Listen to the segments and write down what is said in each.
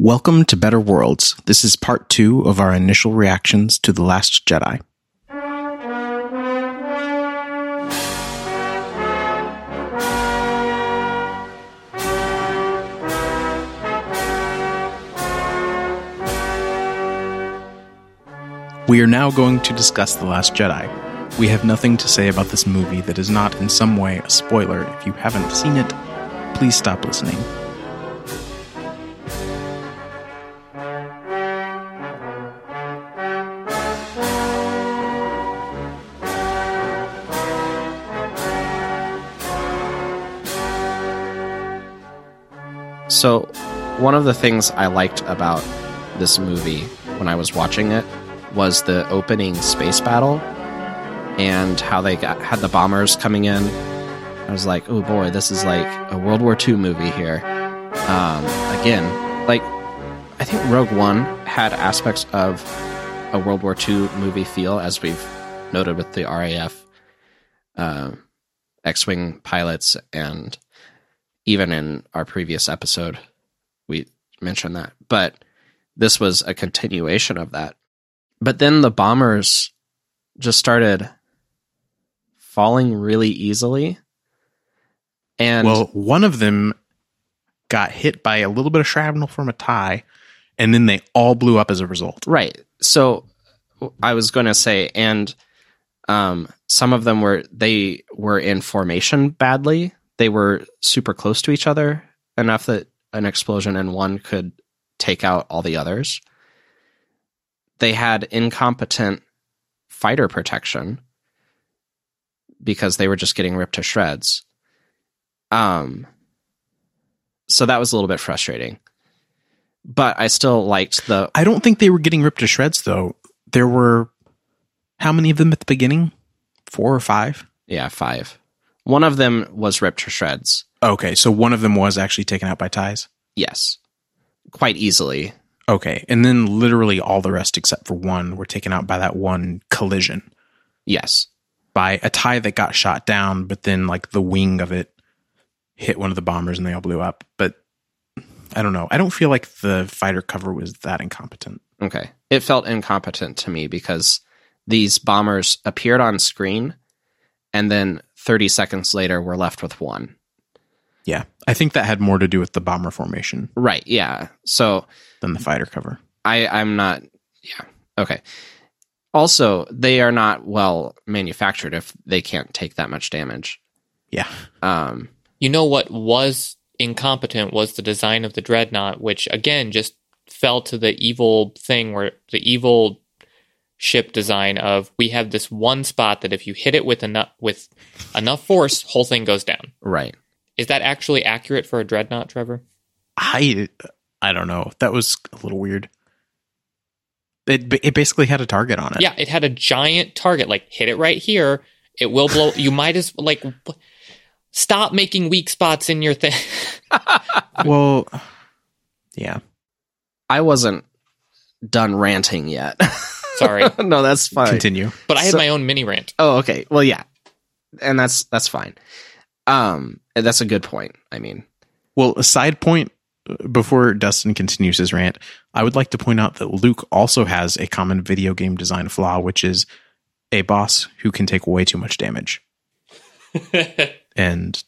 Welcome to Better Worlds. This is part two of our initial reactions to The Last Jedi. We are now going to discuss The Last Jedi. We have nothing to say about this movie that is not in some way a spoiler. If you haven't seen it, please stop listening. So, one of the things I liked about this movie when I was watching it was the opening space battle and how they got had the bombers coming in. I was like, oh boy, this is like a World War II movie here. Um, again, like I think Rogue One had aspects of a World War II movie feel, as we've noted with the RAF uh, X-wing pilots, and even in our previous episode, we mentioned that. But this was a continuation of that. But then the bombers just started falling really easily. And well, one of them got hit by a little bit of shrapnel from a tie, and then they all blew up as a result. Right. So I was going to say, and um, some of them were they were in formation badly. They were super close to each other enough that an explosion in one could take out all the others. They had incompetent fighter protection because they were just getting ripped to shreds. Um, so that was a little bit frustrating. But I still liked the. I don't think they were getting ripped to shreds though. There were how many of them at the beginning? Four or five? Yeah, five. One of them was ripped to shreds. Okay, so one of them was actually taken out by ties? Yes. Quite easily. Okay, and then literally all the rest except for one were taken out by that one collision. Yes. By a tie that got shot down, but then like the wing of it hit one of the bombers and they all blew up. But I don't know. I don't feel like the fighter cover was that incompetent. Okay. It felt incompetent to me because these bombers appeared on screen and then 30 seconds later we're left with one. Yeah. I think that had more to do with the bomber formation. Right. Yeah. So than the fighter cover. I, I'm not. Yeah. Okay. Also, they are not well manufactured if they can't take that much damage. Yeah. Um, you know what was incompetent was the design of the dreadnought, which again just fell to the evil thing where the evil ship design of we have this one spot that if you hit it with enough with enough force, whole thing goes down. Right. Is that actually accurate for a dreadnought, Trevor? I I don't know. That was a little weird. It it basically had a target on it. Yeah, it had a giant target. Like hit it right here. It will blow. you might as like stop making weak spots in your thing. well, yeah. I wasn't done ranting yet. Sorry. no, that's fine. Continue. But I had So- my own mini rant. Oh, okay. Well, yeah, and that's that's fine. Um, that's a good point. I mean, Well, a side point uh, before Dustin continues his rant, I would like to point out that Luke also has a common video game design flaw, which is a boss who can take way too much damage and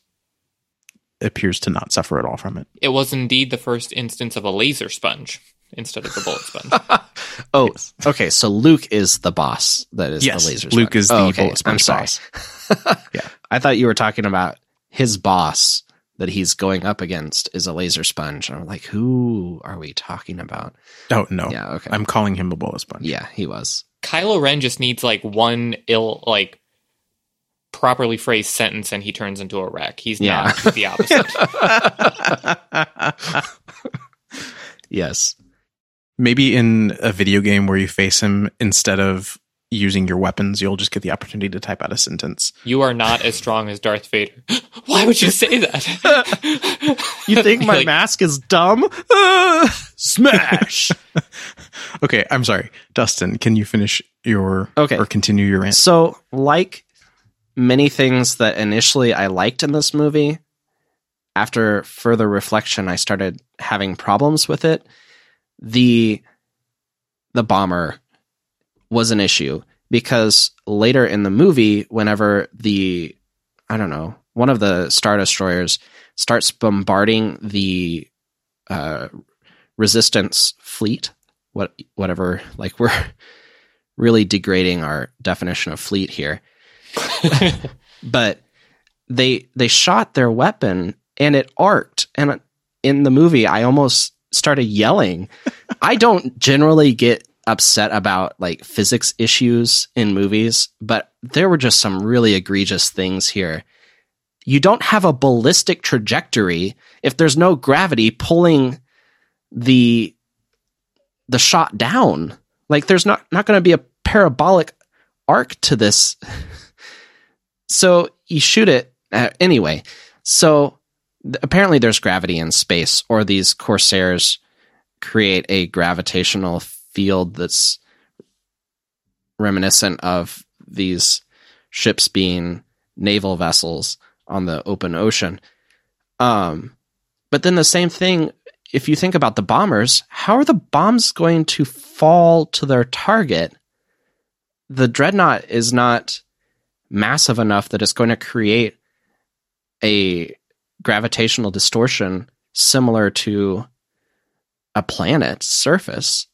appears to not suffer at all from it. it was indeed the first instance of a laser sponge instead of the bullet sponge. oh, Yes. okay. So Luke is the boss. That is Yes, the laser. Sponge. Luke is the Oh, okay. bullet sponge I'm sorry. boss. Yeah. I thought you were talking about his boss that he's going up against is a laser sponge. And I'm like, who are we talking about? Oh no, Yeah. Okay. I'm calling him a bullet sponge. yeah, he was. Kylo Ren just needs like one ill, like properly phrased sentence, and he turns into a wreck. He's Yeah. not the opposite. Yes. Maybe in a video game where you face him instead of using your weapons, you'll just get the opportunity to type out a sentence. you are not as strong as Darth Vader. Why would you say that? You think my Like- mask is dumb? Uh, smash. Okay, I'm sorry, Dustin. Can you finish your Okay. or continue your rant? So, like many things that initially I liked in this movie, after further reflection, I started having problems with it. The the bomber was an issue because later in the movie, whenever the I don't know one of the star destroyers starts bombarding the uh, resistance fleet, what whatever, like we're really degrading our definition of fleet here, but they they shot their weapon and it arced. And in the movie I almost started yelling. I don't generally get upset about like physics issues in movies, but there were just some really egregious things here. You don't have a ballistic trajectory if there's no gravity pulling the the shot down. Like there's not not going to be a parabolic arc to this. so you shoot it uh, anyway. So apparently there's gravity in space or these corsairs create a gravitational field that's reminiscent of these ships being naval vessels on the open ocean. Um, but then the same thing, if you think about the bombers, how are the bombs going to fall to their target? The dreadnought is not massive enough that it's going to create a gravitational distortion similar to a planet's surface.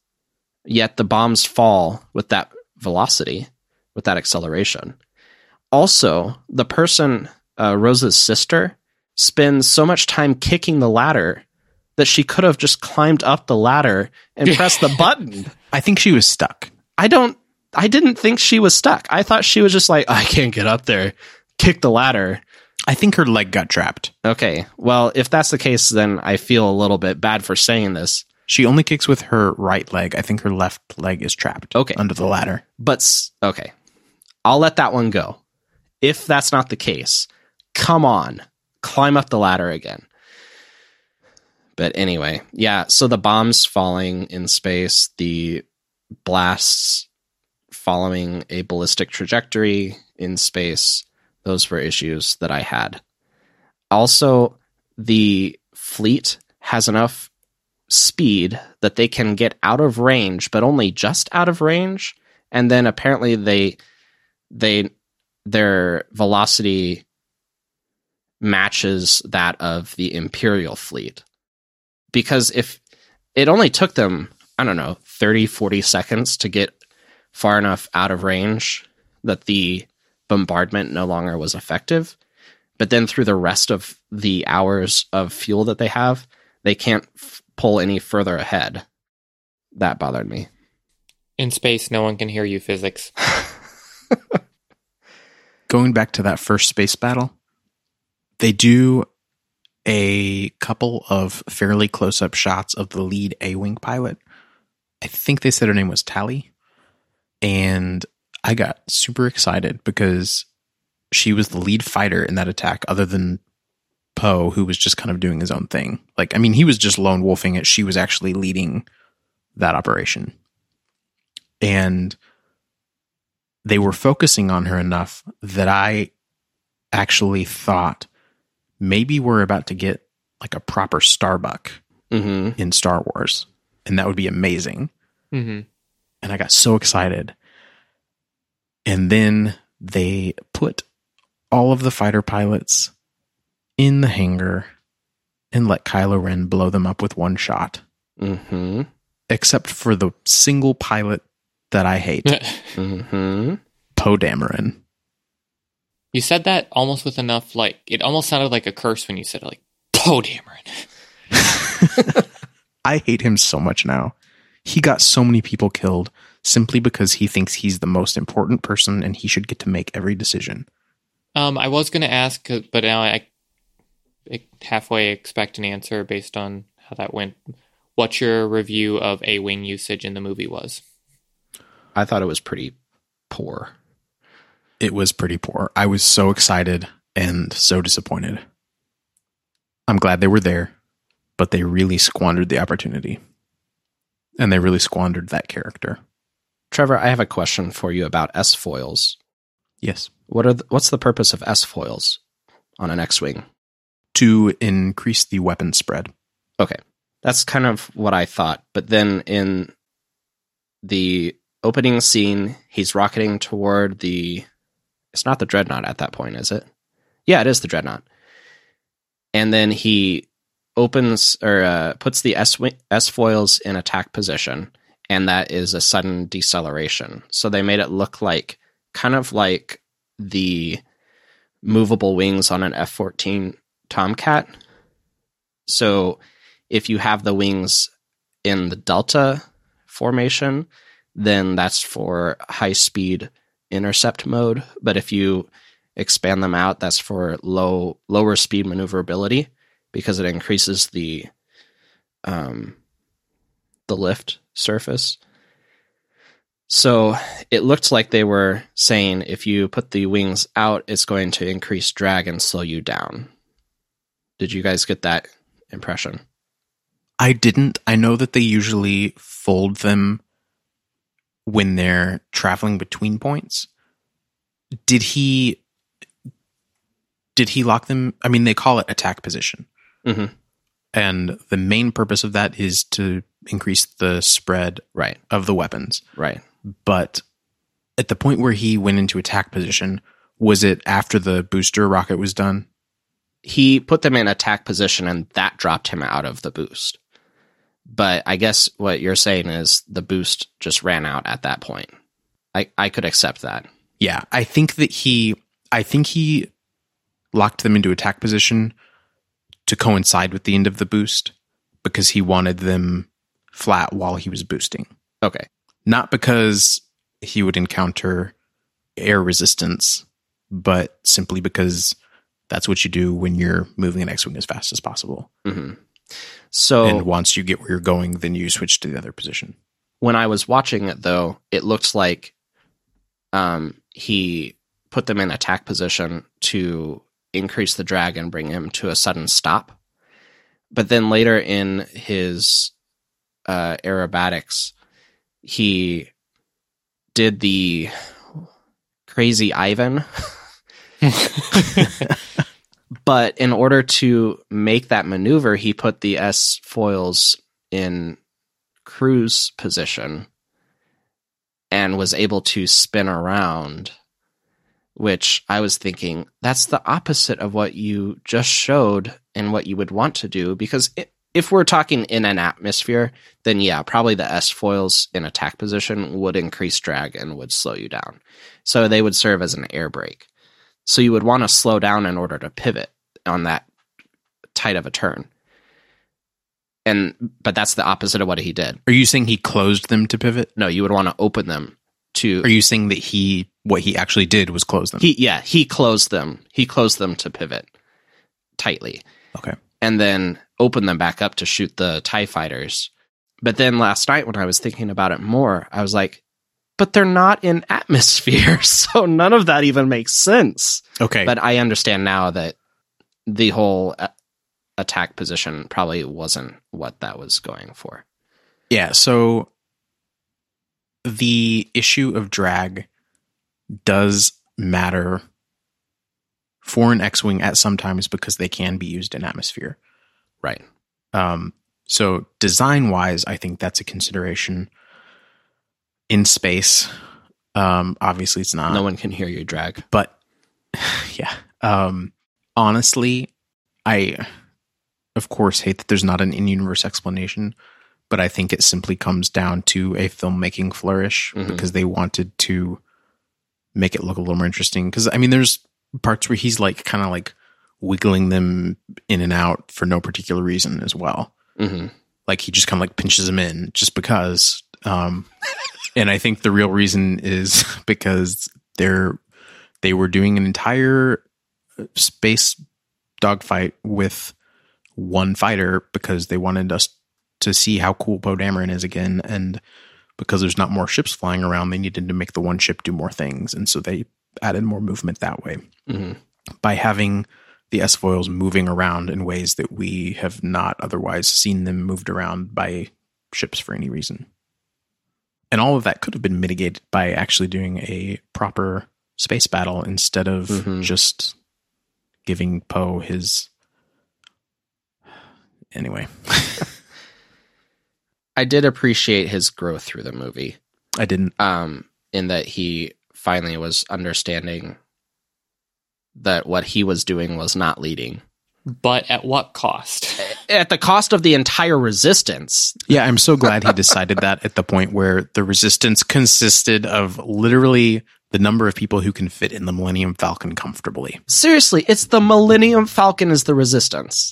Yet the bombs fall with that velocity, with that acceleration. Also, the person, uh, Rose's sister, spends so much time kicking the ladder that she could have just climbed up the ladder and pressed the button. I think she was stuck. I don't, I didn't think she was stuck. I thought she was just like, I can't get up there, kick the ladder. I think her leg got trapped. Okay. Well, if that's the case, then I feel a little bit bad for saying this. She only kicks with her right leg. I think her left leg is trapped. Okay. Under the ladder. But okay, I'll let that one go. If that's not the case, come on, climb up the ladder again. But anyway, yeah, so the bombs falling in space, the blasts following a ballistic trajectory in space, those were issues that I had. Also, the fleet has enough speed that they can get out of range, but only just out of range. And then apparently they they their velocity matches that of the Imperial fleet. Because if it only took them, I don't know, 30, 40 seconds to get far enough out of range that the bombardment no longer was effective. But then through the rest of the hours of fuel that they have, they can't f- pull any further ahead. That bothered me. In space, no one can hear you, physics. Going back to that first space battle, they do a couple of fairly close up shots of the lead A Wing pilot. I think they said her name was Tallie. And I got super excited because she was the lead fighter in that attack, other than Poe, who was just kind of doing his own thing. Like, I mean, he was just lone wolfing it. She was actually leading that operation. And they were focusing on her enough that I actually thought maybe we're about to get like a proper Starbuck hmm in Star Wars. And that would be amazing. hmm And I got so excited. And then they put all of the fighter pilots in the hangar and let Kylo Ren blow them up with one shot, hmm except for the single pilot that I hate, hmm Poe Dameron. you said that almost with enough, like, it almost sounded like a curse when you said it, like, Poe Dameron. I hate him so much now. He got so many people killed simply because he thinks he's the most important person and he should get to make every decision. Um, I was going to ask, uh, but now I, I halfway expect an answer based on how that went. What your review of A Wing usage in the movie was? I thought it was pretty poor. it was pretty poor. I was so excited and so disappointed. I'm glad they were there, but they really squandered the opportunity. And they really squandered that character. Trevor, I have a question for you about S foils. Yes. What are the, what's the purpose of S foils on an X-wing? To increase the weapon spread. Okay, That's kind of what I thought. But then in the opening scene, he's rocketing toward the. It's not the dreadnought at that point, is it? Yeah, it is the dreadnought. And then he opens or uh, puts the S, S foils in attack position, and that is a sudden deceleration. So they made it look like kind of like the movable wings on an F 14 Tomcat. So if you have the wings in the delta formation, then that's for high speed intercept mode. But if you expand them out, that's for low lower speed maneuverability because it increases the um, the lift surface. So it looked like they were saying if you put the wings out, it's going to increase drag and slow you down. Did you guys get that impression? I didn't. I know that they usually fold them when they're traveling between points. Did he did he lock them? I mean, they call it attack position. Mm-hmm. And the main purpose of that is to increase the spread Right, of the weapons. right. But at the point where he went into attack position, was it after the booster rocket was done? He put them in attack position and that dropped him out of the boost. But I guess what you're saying is the boost just ran out at that point. I, I could accept that. Yeah, I think that he I think he locked them into attack position to coincide with the end of the boost because he wanted them flat while he was boosting. Okay. Not because he would encounter air resistance, but simply because that's what you do when you're moving an X-wing as fast as possible. hmm So And once you get where you're going, then you switch to the other position. when I was watching it, though, it looked like um, he put them in attack position to increase the drag and bring him to a sudden stop. But then later in his uh, aerobatics, he did the crazy Ivan. but in order to make that maneuver, he put the S foils in cruise position and was able to spin around which i was thinking that's the opposite of what you just showed and what you would want to do. Because if we're talking in an atmosphere then yeah probably the s foils in attack position would increase drag and would slow you down. So they would serve as an air brake. So you would want to slow down in order to pivot on that tight of a turn. And but that's the opposite of what he did. Are you saying he closed them to pivot? no, you would want to open them to Are you saying that he what he actually did was close them? he yeah, he closed them. He closed them to pivot tightly okay. and then open them back up to shoot the TIE fighters. But then last night when I was thinking about it more, I was like, but they're not in atmosphere, so none of that even makes sense. Okay. But I understand now that the whole a- attack position probably wasn't what that was going for. Yeah, so the issue of drag does matter for an X-wing at some times because they can be used in atmosphere. Right. Um, so design-wise, I think that's a consideration. In space, um, obviously it's not. no one can hear your drag. but yeah um honestly i of course hate that there's not an in-universe explanation but i think it simply comes down to a filmmaking flourish Mhm. because they wanted to make it look a little more interesting. Because i mean there's parts where he's like kind of like wiggling them in and out for no particular reason as well. Hmm like he just kind of like pinches them in just because um and i think the real reason is because they're they were doing an entire space dogfight with one fighter because they wanted us to see how cool Poe Dameron is again and because there's not more ships flying around they needed to make the one ship do more things and so they added more movement that way hmm by having the S foils moving around in ways that we have not otherwise seen them moved around by ships for any reason. And all of that could have been mitigated by actually doing a proper space battle instead of Mhm. just giving Poe his. Anyway, I did appreciate his growth through the movie. I didn't. Um, in that he finally was understanding that what he was doing was not leading But at what cost? at the cost of the entire resistance. Yeah, I'm so glad he decided that at the point where the resistance consisted of literally the number of people who can fit in the Millennium Falcon comfortably. Seriously, it's the Millennium Falcon is the resistance.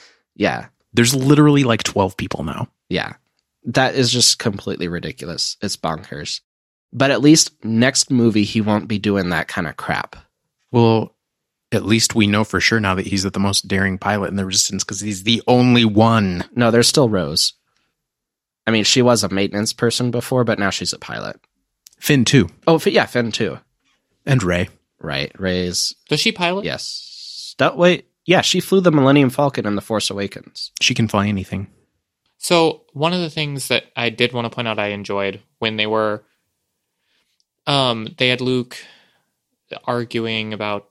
yeah, There's literally like 12 people now. yeah. That is just completely ridiculous. It's bonkers. But at least next movie he won't be doing that kind of crap. Well, at least we know for sure now that he's the most daring pilot in the resistance because he's the only one. No, there's still Rose. I mean, she was a maintenance person before, but now she's a pilot. Finn, too. Oh, F- yeah, Finn too. And Rey. Right, Rey's. Does she pilot? Yes. That wait, yeah, she flew the Millennium Falcon in The Force Awakens. She can fly anything. So one of the things that I did want to point out I enjoyed when they were um they had Luke arguing about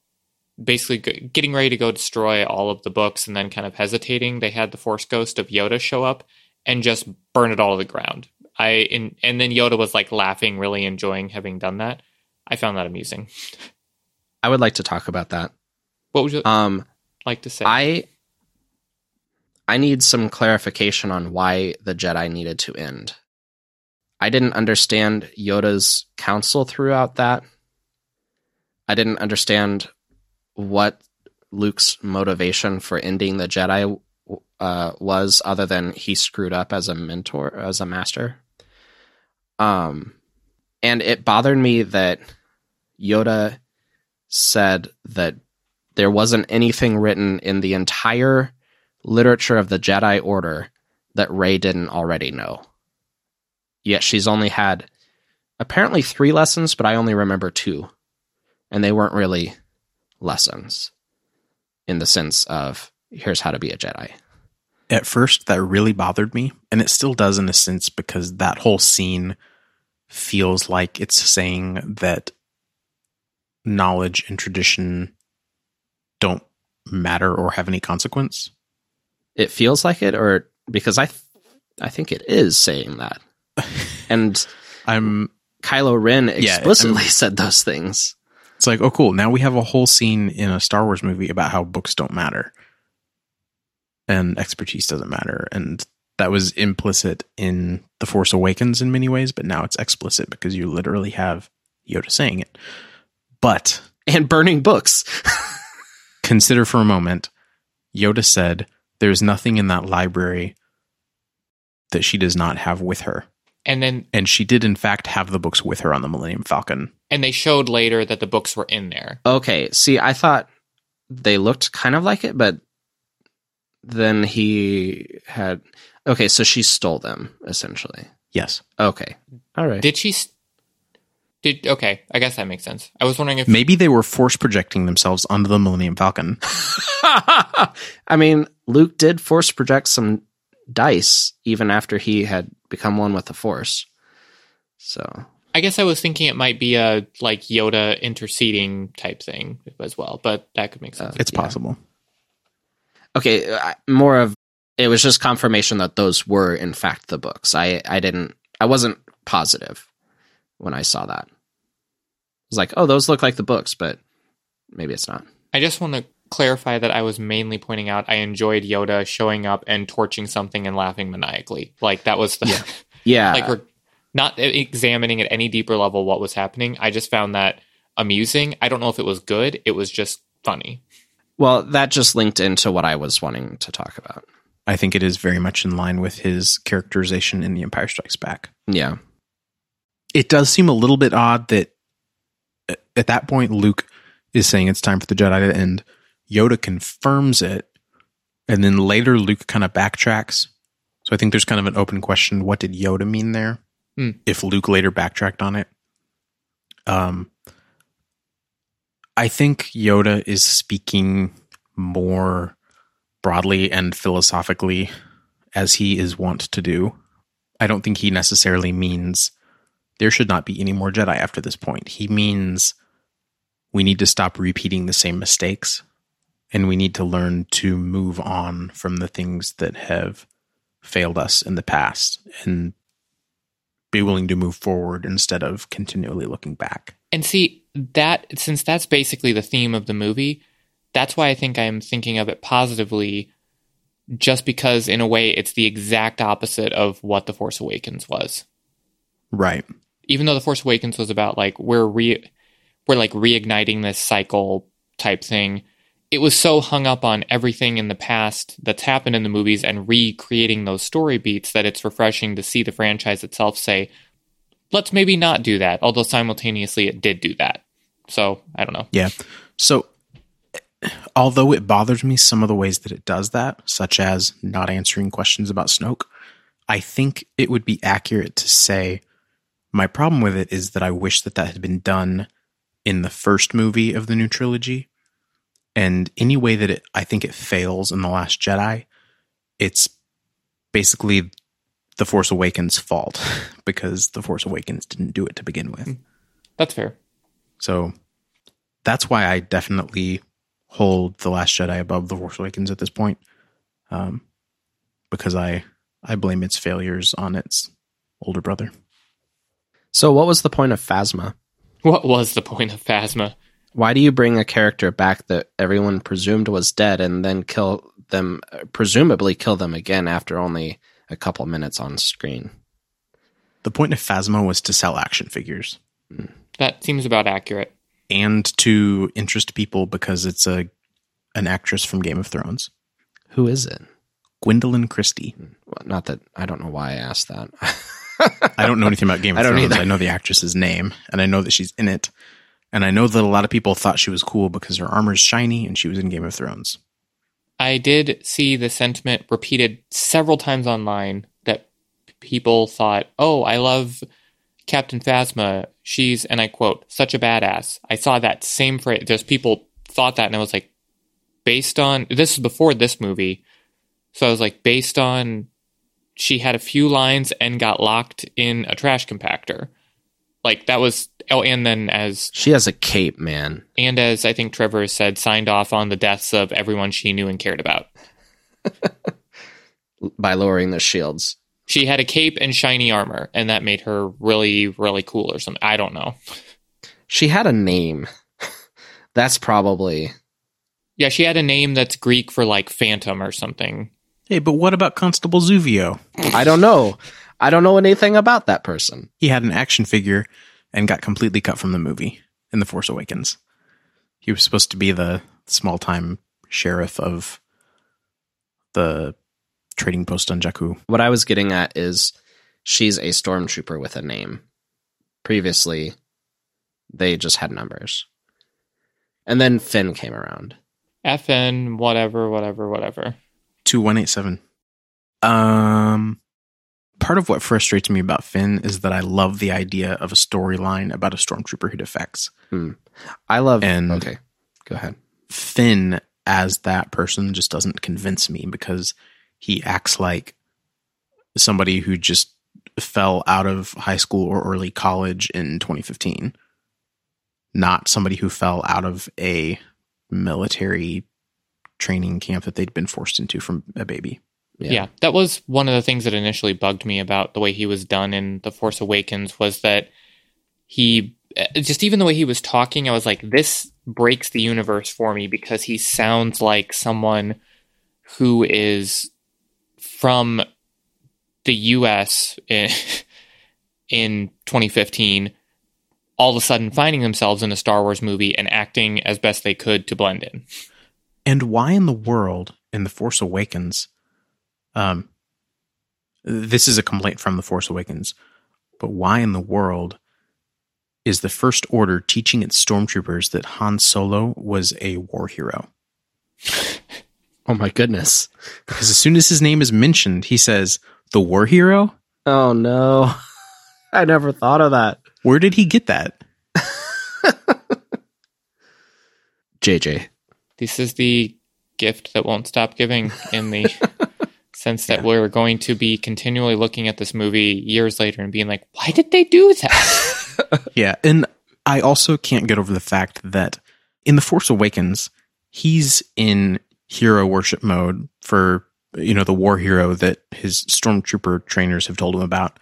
basically getting ready to go destroy all of the books and then kind of hesitating they had the force ghost of Yoda show up and just burn it all to the ground. I in, and then Yoda was like laughing really enjoying having done that. I found that amusing. I would like to talk about that. What would you Um, like to say? I I need some clarification on why the Jedi needed to end. I didn't understand Yoda's counsel throughout that. I didn't understand what Luke's motivation for ending the Jedi uh, was, other than he screwed up as a mentor, as a master. Um, and it bothered me that Yoda said that there wasn't anything written in the entire literature of the Jedi Order that Rey didn't already know. Yet she's only had apparently three lessons, but I only remember two. And they weren't really lessons in the sense of here's how to be a Jedi. At first, that really bothered me. And it still does in a sense because that whole scene feels like it's saying that knowledge and tradition don't matter or have any consequence. It feels like it, or because I, th- I think it is saying that. And I'm Kylo Ren explicitly I'm- said those things. It's like, oh, cool. Now we have a whole scene in a Star Wars movie about how books don't matter and expertise doesn't matter. And that was implicit in The Force Awakens in many ways, but now it's explicit because you literally have Yoda saying it. But And burning books. consider for a moment Yoda said, There's nothing in that library that she does not have with her. and then And she did, in fact, have the books with her on the Millennium Falcon. and they showed later that the books were in there. Okay, see, I thought they looked kind of like it, but then he had. Okay, so she stole them essentially. Yes. Okay, all right. Did she? s- Did okay? I guess that makes sense. I was wondering if Maybe they were force projecting themselves onto the Millennium Falcon. I mean, Luke did force project some dice even after he had become one with the Force. So I guess I was thinking it might be a like Yoda interceding type thing as well, but that could make sense. It's Yeah. possible. okay, more of it was just confirmation that those were in fact the books. I I didn't I wasn't positive when I saw that. I was like, oh, those look like the books, but maybe it's not. I just want to clarify that I was mainly pointing out I enjoyed Yoda showing up and torching something and laughing maniacally. Like that was the Yeah. Yeah, like we're not examining at any deeper level what was happening. I just found that amusing. I don't know if it was good. It was just funny. well, that just linked into what I was wanting to talk about. I think it is very much in line with his characterization in The Empire Strikes Back. Yeah, It does seem a little bit odd that at that point Luke is saying it's time for the Jedi to end. Yoda confirms it, and then later Luke kind of backtracks. So I think there's kind of an open question: What did Yoda mean there? Hmm. If Luke later backtracked on it, um, I think Yoda is speaking more broadly and philosophically as he is wont to do. I don't think he necessarily means there should not be any more Jedi after this point. He means we need to stop repeating the same mistakes and we need to learn to move on from the things that have failed us in the past and be willing to move forward instead of continually looking back. And see that since that's basically the theme of the movie, that's why I think I'm thinking of it positively just because in a way it's the exact opposite of what The Force Awakens was. Right. Even though The Force Awakens was about like we're re we're like reigniting this cycle type thing, it was so hung up on everything in the past that's happened in the movies and recreating those story beats that it's refreshing to see the franchise itself say, let's maybe not do that, although simultaneously it did do that. So I don't know. Yeah. So although it bothers me some of the ways that it does that, such as not answering questions about Snoke, I think it would be accurate to say my problem with it is that I wish that that had been done in the first movie of the new trilogy. And any way that it, I think it fails in The Last Jedi, it's basically The Force Awakens' fault because The Force Awakens didn't do it to begin with. That's fair. So that's why I definitely hold The Last Jedi above The Force Awakens at this point, um, because I I blame its failures on its older brother. So, what was the point of Phasma? What was the point of Phasma? Why do you bring a character back that everyone presumed was dead and then kill them, presumably kill them again after only a couple minutes on screen? The point of Phasma was to sell action figures hmm. That seems about accurate. and to interest people because it's a an actress from Game of Thrones, Who is it? Gwendoline Christie. Hmm. Well, not that I don't know why I asked that. I don't know anything about Game of I don't Thrones. either. I know the actress's name, and I know that she's in it. And I know that a lot of people thought she was cool because her armor's shiny and she was in Game of Thrones. I did see the sentiment repeated several times online that people thought, "Oh, I love Captain Phasma. She's and I quote, such a badass." I saw that same phrase. Just people thought that, and I was like, based on this is before this movie, so I was like, based on she had a few lines and got locked in a trash compactor. Like that was oh, and then as she has a cape, man. and as I think Trevor said, signed off on the deaths of everyone she knew and cared about. By lowering the shields. She had a cape and shiny armor, and that made her really, really cool or something. I don't know. She had a name. That's probably Yeah, she had a name that's Greek for like phantom or something. Hey, but what about Constable Zuvio? I don't know. I don't know anything about that person. He had an action figure and got completely cut from the movie in The Force Awakens. He was supposed to be the small time sheriff of the trading post on Jakku. What I was getting at is she's a stormtrooper with a name. Previously, they just had numbers. And then Finn came around. FN, whatever, whatever, whatever. 2187. Um, part of what frustrates me about Finn is that I love the idea of a storyline about a stormtrooper who defects. I love And- Okay. Go ahead. Finn as that person just doesn't convince me because he acts like somebody who just fell out of high school or early college in 2015, not somebody who fell out of a military training camp that they'd been forced into from a baby. Yeah. that was one of the things that initially bugged me about the way he was done in The Force Awakens was that he uh, just even the way he was talking, I was like, this breaks the universe for me because he sounds like someone who is from the US in, in 2015 all of a sudden finding themselves in a Star Wars movie and acting as best they could to blend in. And why in the world in The Force Awakens, um, this is a complaint from The Force Awakens, but why in the world is the First Order teaching its stormtroopers that Han Solo was a war hero? Oh my goodness. Because as soon as his name is mentioned, he says, the war hero? Oh no. I never thought of that. Where did he get that? JJ. This is the gift that won't stop giving in the sense that we're going to be continually looking at this movie years later and being like, why did they do that? Yeah, and I also can't get over the fact that in The Force Awakens, he's in hero worship mode for you know, the war hero that his stormtrooper trainers have told him about.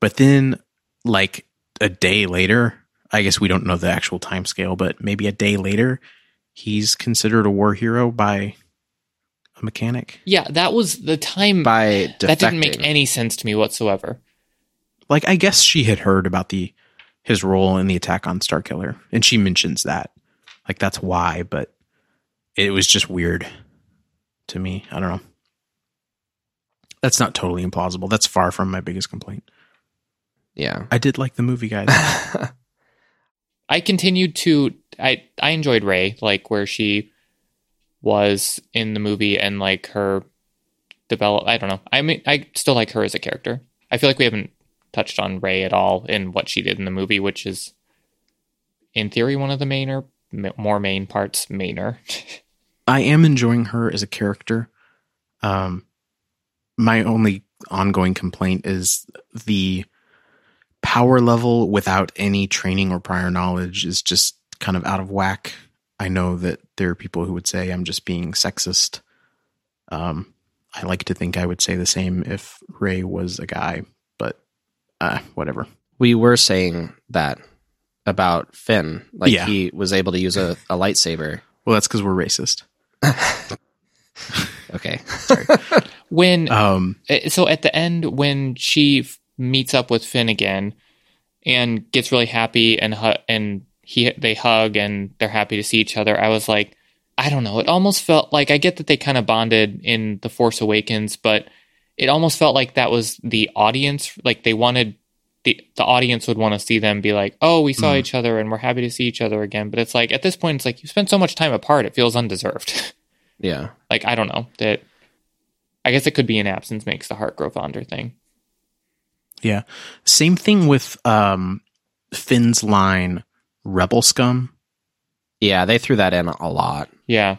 But then, like a day later, I guess we don't know the actual time scale, but maybe a day later, he's considered a war hero by a mechanic. Yeah, that was the time. By defecting. that didn't make any sense to me whatsoever. Like, I guess she had heard about the his role in the attack on Starkiller, and she mentions that. Like, that's why, but it was just weird to me. I don't know. That's not totally implausible. That's far from my biggest complaint. Yeah. I did like the movie, guys. I continued to I I enjoyed Rey like where she was in the movie and like her develop I don't know. I mean I still like her as a character. I feel like we haven't touched on Rey at all in what she did in the movie, which is in theory one of the mainer more main parts mainer. I am enjoying her as a character. Um my only ongoing complaint is the power level without any training or prior knowledge is just kind of out of whack. I know that there are people who would say I'm just being sexist. Um, I like to think I would say the same if Rey was a guy, but uh, whatever. We were saying that about Finn. Like Yeah. he was able to use a, a lightsaber. Well, that's because we're racist. Okay. when Um, Uh, so at the end when she meets up with Finn again and gets really happy and and he they hug and they're happy to see each other I was like I don't know it almost felt like I get that they kind of bonded in The Force Awakens but it almost felt like that was the audience like they wanted the the audience would want to see them be like oh we saw Mhm. each other and we're happy to see each other again but it's like at this point it's like you spent so much time apart it feels undeserved Yeah. like I don't know that I guess it could be an absence makes the heart grow fonder thing. yeah. Same thing with um, Finn's line, "Rebel scum." Yeah, they threw that in a lot. Yeah.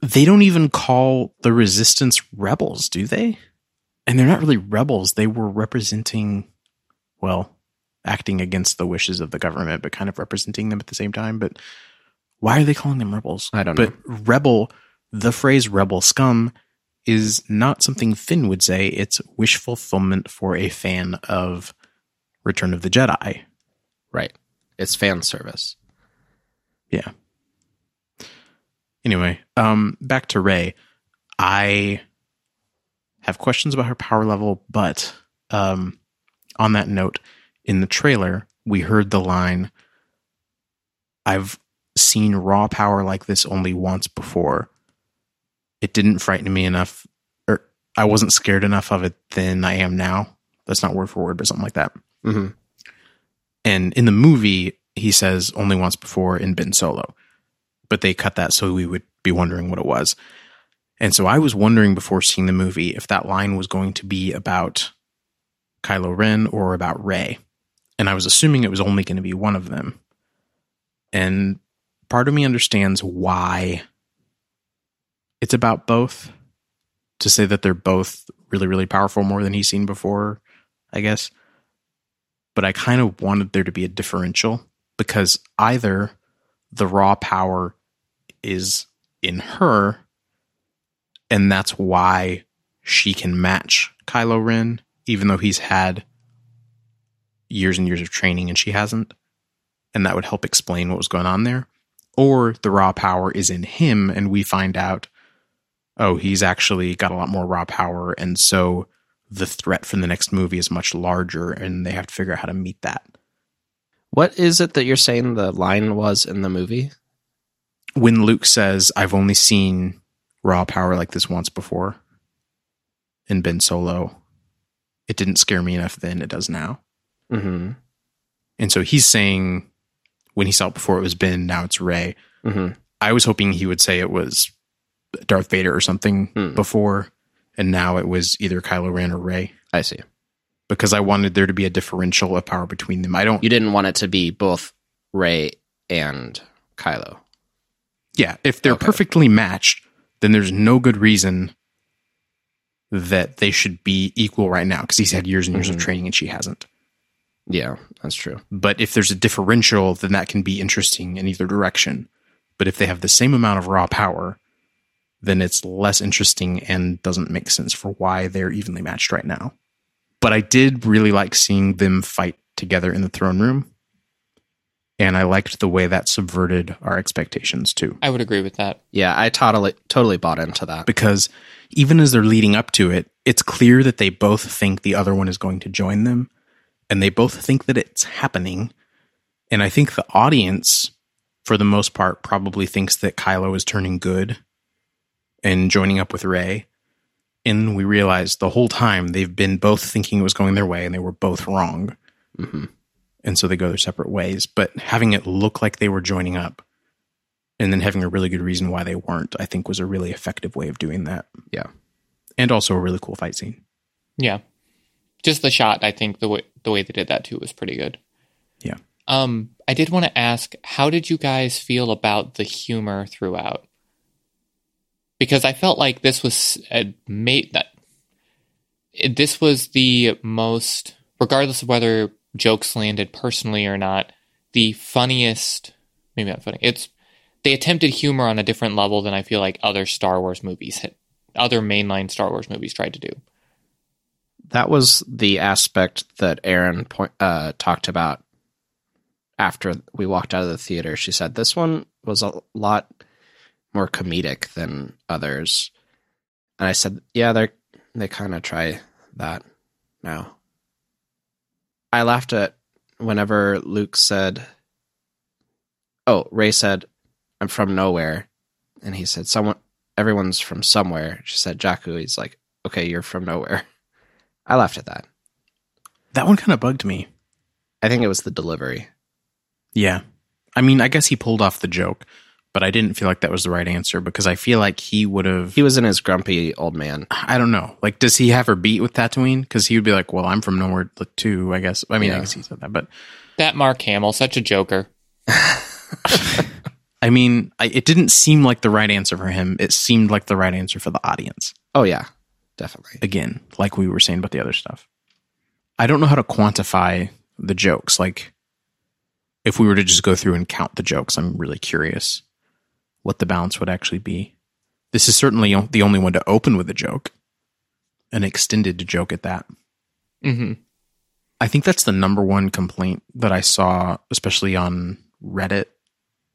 they don't even call the resistance rebels, do they? And they're not really rebels. They were representing, well, acting against the wishes of the government, but kind of representing them at the same time. But why are they calling them rebels? I don't know. But rebel, the phrase rebel scum is not something Finn would say. It's wish fulfillment for a fan of Return of the Jedi. Right. It's fan service. Yeah. Anyway, um, back to Rey. I have questions about her power level, but um, on that note, in the trailer, we heard the line I've seen raw power like this only once before. It didn't frighten me enough, or I wasn't scared enough of it than I am now. That's not word for word, but something like that. hmm And in the movie, he says only once before in Ben Solo, but they cut that so we would be wondering what it was. And so I was wondering before seeing the movie if that line was going to be about Kylo Ren or about Rey. And I was assuming it was only going to be one of them. And part of me understands why it's about both. To say that they're both really, really powerful more than he's seen before, I guess but I kind of wanted there to be a differential because either the raw power is in her, and that's why she can match Kylo Ren, even though he's had years and years of training and she hasn't. And that would help explain what was going on there. Or the raw power is in him, and we find out, oh, he's actually got a lot more raw power. And so the threat from the next movie is much larger and they have to figure out how to meet that. What is it that you're saying the line was in the movie? When Luke says, I've only seen raw power like this once before in Ben Solo, it didn't scare me enough then, it does now. hmm And so he's saying when he saw it before it was Ben, now it's Rey. hmm I was hoping he would say it was Darth Vader or something Hmm. before, and now it was either Kylo Ren or Rey I see. because I wanted there to be a differential of power between them. I don't You didn't want it to be both Rey and Kylo. Yeah, if they're Okay. perfectly matched, then there's no good reason that they should be equal right now because he's had years and years Mhm. of training and she hasn't. Yeah, that's true. But if there's a differential, then that can be interesting in either direction. But if they have the same amount of raw power, then it's less interesting and doesn't make sense for why they're evenly matched right now. But I did really like seeing them fight together in the throne room. And I liked the way that subverted our expectations too. I would agree with that. Yeah, I totally totally bought into that. Because even as they're leading up to it, it's clear that they both think the other one is going to join them. And they both think that it's happening. And I think the audience, for the most part, probably thinks that Kylo is turning good and joining up with Rey. And we realized the whole time they've been both thinking it was going their way and they were both wrong. hmm And so they go their separate ways. But having it look like they were joining up and then having a really good reason why they weren't, I think was a really effective way of doing that. Yeah. And also a really cool fight scene. Yeah. Just the shot, I think the way the way they did that too was pretty good. Yeah. Um, I did want to ask, how did you guys feel about the humor throughout? Because I felt like this was a made that this was the most, regardless of whether jokes landed personally or not, the funniest. Maybe not funny. It's they attempted humor on a different level than I feel like other Star Wars movies, hit, other mainline Star Wars movies tried to do. That was the aspect that Aaron point, uh, talked about after we walked out of the theater. She said this one was a lot more comedic than others, and I said, "Yeah, they they kind of try that now." I laughed at whenever Luke said, "Oh, Rey said, I'm from nowhere," and he said, "Someone, everyone's from somewhere." She said, "Jakku." He's like, "Okay, you're from nowhere." I laughed at that. That one kind of bugged me. I think it was the delivery. Yeah. I mean, I guess he pulled off the joke, but I didn't feel like that was the right answer because I feel like he would have. He was in his grumpy old man. I don't know. Like, does he have her beat with Tatooine? Because he would be like, well, I'm from nowhere too, I guess. I mean, I Yeah. guess he said that, but That Mark Hamill, such a joker. I mean, I, it didn't seem like the right answer for him. It seemed like the right answer for the audience. Oh yeah, definitely. Again, like we were saying about the other stuff. I don't know how to quantify the jokes. Like, if we were to just go through and count the jokes, I'm really curious what the balance would actually be. This is certainly the only one to open with a joke, an extended joke at that. hmm I think that's the number one complaint that I saw, especially on Reddit,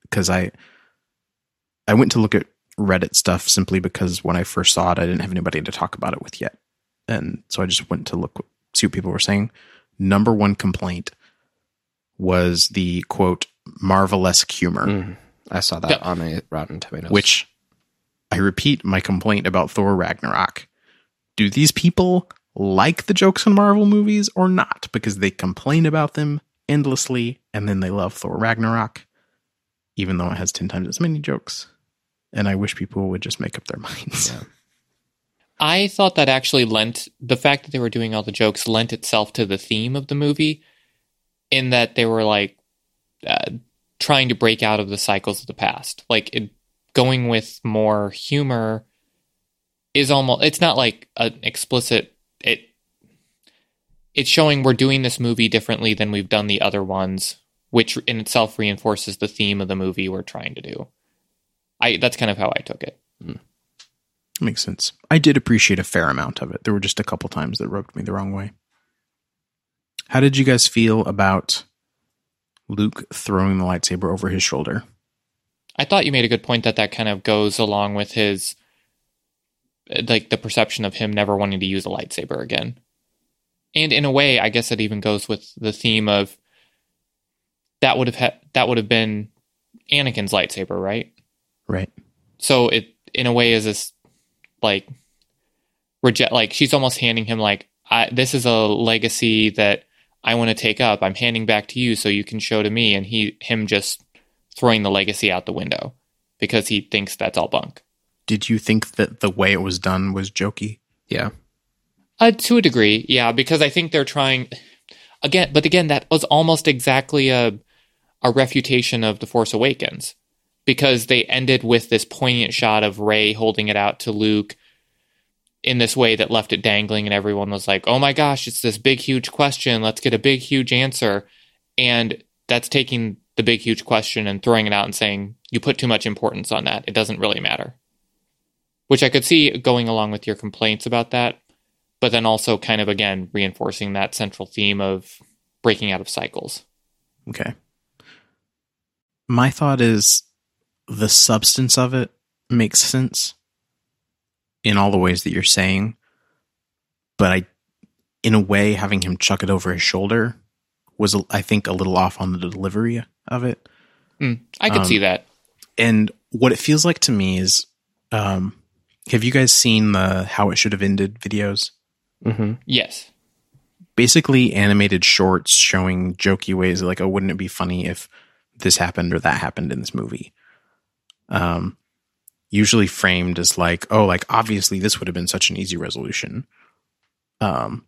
because I I went to look at Reddit stuff simply because when I first saw it, I didn't have anybody to talk about it with yet, and so I just went to look see what people were saying. Number one complaint was the quote marvelous humor, Mhm. I saw that Yeah. on a Rotten Tomatoes. which I repeat my complaint about Thor Ragnarok. Do these people like the jokes in Marvel movies or not? Because they complain about them endlessly and then they love Thor Ragnarok, even though it has 10 times as many jokes. And I wish people would just make up their minds. Yeah. I thought that actually lent the fact that they were doing all the jokes lent itself to the theme of the movie, in that they were like uh, trying to break out of the cycles of the past, like it, going with more humor is almost. It's not like an explicit. It it's showing we're doing this movie differently than we've done the other ones, which in itself reinforces the theme of the movie we're trying to do. I that's kind of how I took it. Hmm. Makes sense. I did appreciate a fair amount of it. There were just a couple times that rubbed me the wrong way. How did you guys feel about Luke throwing the lightsaber over his shoulder? I thought you made a good point that that kind of goes along with his like the perception of him never wanting to use a lightsaber again. And in a way, I guess it even goes with the theme of that would have ha- that would have been Anakin's lightsaber, right? Right. So it in a way is this like reject like she's almost handing him like I, this is a legacy that I want to take up. I'm handing back to you so you can show to me and he him just throwing the legacy out the window because he thinks that's all bunk. Did you think that the way it was done was jokey? yeah, Uh, to a degree, yeah, because I think they're trying again, but again, that was almost exactly a a refutation of the Force Awakens because they ended with this poignant shot of Rey holding it out to Luke in this way that left it dangling, and everyone was like, "Oh my gosh, it's this big, huge question. Let's get a big, huge answer," and that's taking the big, huge question and throwing it out and saying, "You put too much importance on that. It doesn't really matter." which I could see going along with your complaints about that, but then also kind of again reinforcing that central theme of breaking out of cycles. Okay. My thought is the substance of it makes sense in all the ways that you're saying, but I, in a way, having him chuck it over his shoulder was, I think, a little off on the delivery of it. Mm, I could Um, see that. And what it feels like to me is, um, have you guys seen the how it should have ended videos? Mm-hmm. Yes. Basically, animated shorts showing jokey ways like, oh, wouldn't it be funny if this happened or that happened in this movie? Um, usually framed as like, oh, like obviously this would have been such an easy resolution. Um,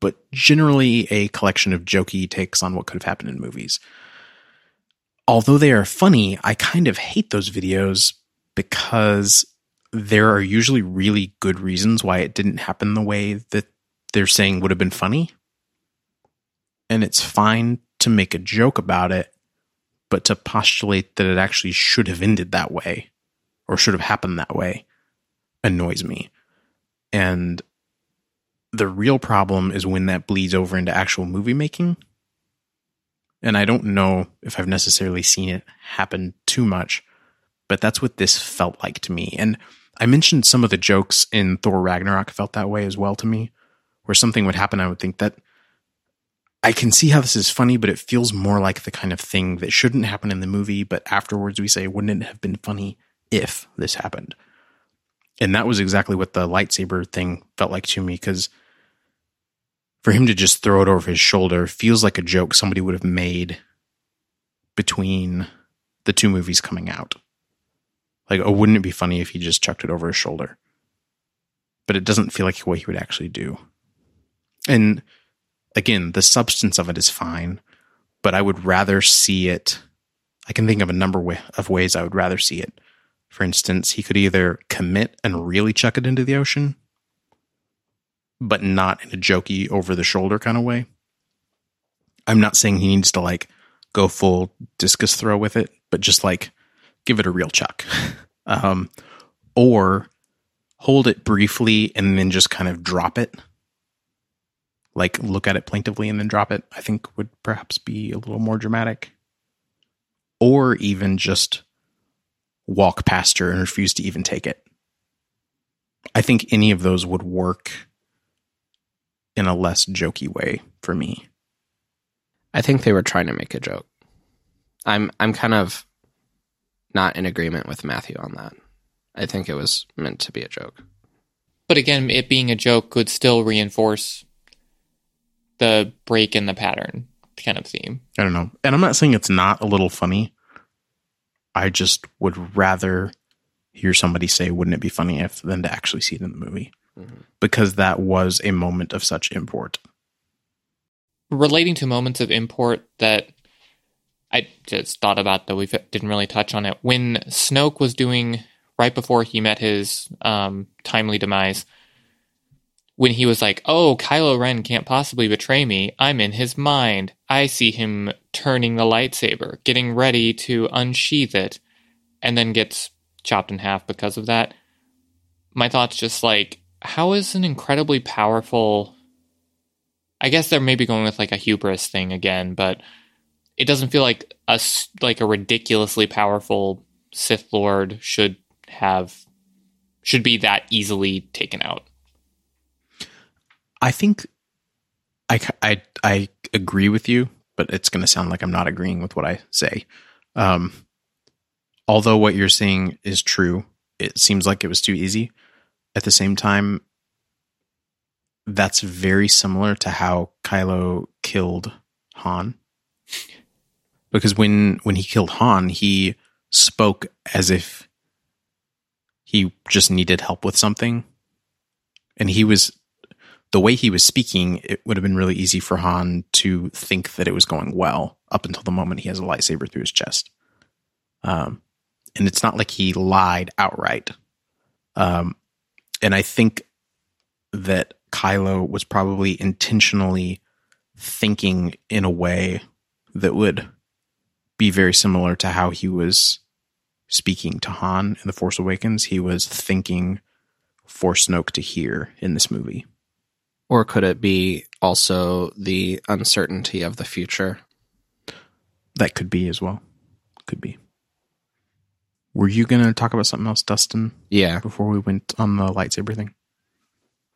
but generally a collection of jokey takes on what could have happened in movies. Although they are funny, I kind of hate those videos because there are usually really good reasons why it didn't happen the way that they're saying would have been funny. And it's fine to make a joke about it, but to postulate that it actually should have ended that way or should have happened that way annoys me. And the real problem is when that bleeds over into actual movie making. And I don't know if I've necessarily seen it happen too much, but that's what this felt like to me. And I mentioned some of the jokes in Thor Ragnarok felt that way as well to me, where something would happen. I would think that I can see how this is funny, but it feels more like the kind of thing that shouldn't happen in the movie. But afterwards, we say, wouldn't it have been funny if this happened? And that was exactly what the lightsaber thing felt like to me because for him to just throw it over his shoulder feels like a joke somebody would have made between the two movies coming out. Like, oh, wouldn't it be funny if he just chucked it over his shoulder? But it doesn't feel like what he would actually do. And again, the substance of it is fine, but I would rather see it. I can think of a number of ways I would rather see it. For instance, he could either commit and really chuck it into the ocean, but not in a jokey over the shoulder kind of way. I'm not saying he needs to like go full discus throw with it, but just like give it a real chuck. um, or hold it briefly and then just kind of drop it. Like look at it plaintively and then drop it, I think would perhaps be a little more dramatic. Or even just walk past her and refuse to even take it. I think any of those would work in a less jokey way for me. I think they were trying to make a joke. I'm I'm kind of not in agreement with Matthew on that. I think it was meant to be a joke. But again, it being a joke could still reinforce the break in the pattern kind of theme. I don't know. And I'm not saying it's not a little funny. I just would rather hear somebody say, wouldn't it be funny if, than to actually see it in the movie. Mhm. Because that was a moment of such import. Relating to moments of import that I just thought about, though we didn't really touch on it. When Snoke was doing, right before he met his um, timely demise, when he was like, "Oh, Kylo Ren can't possibly betray me. I'm in his mind." I see him turning the lightsaber, getting ready to unsheath it, and then gets chopped in half because of that. My thoughts just like, how is an incredibly powerful I guess they're maybe going with like a hubris thing again, but it doesn't feel like a like a ridiculously powerful Sith Lord should have should be that easily taken out. I think I, I, I agree with you, but it's going to sound like I'm not agreeing with what I say. Um, although what you're saying is true, it seems like it was too easy. At the same time, that's very similar to how Kylo killed Han. Because when when he killed Han, he spoke as if he just needed help with something. And he was the way he was speaking, it would have been really easy for Han to think that it was going well up until the moment he has a lightsaber through his chest. Um, and it's not like he lied outright. Um, and I think that Kylo was probably intentionally thinking in a way that would be very similar to how he was speaking to Han in The Force Awakens, he was thinking for Snoke to hear in this movie. Or could it be also the uncertainty of the future? That could be as well. Could be. Were you going to talk about something else, Dustin, Yeah. before we went on the lightsaber thing?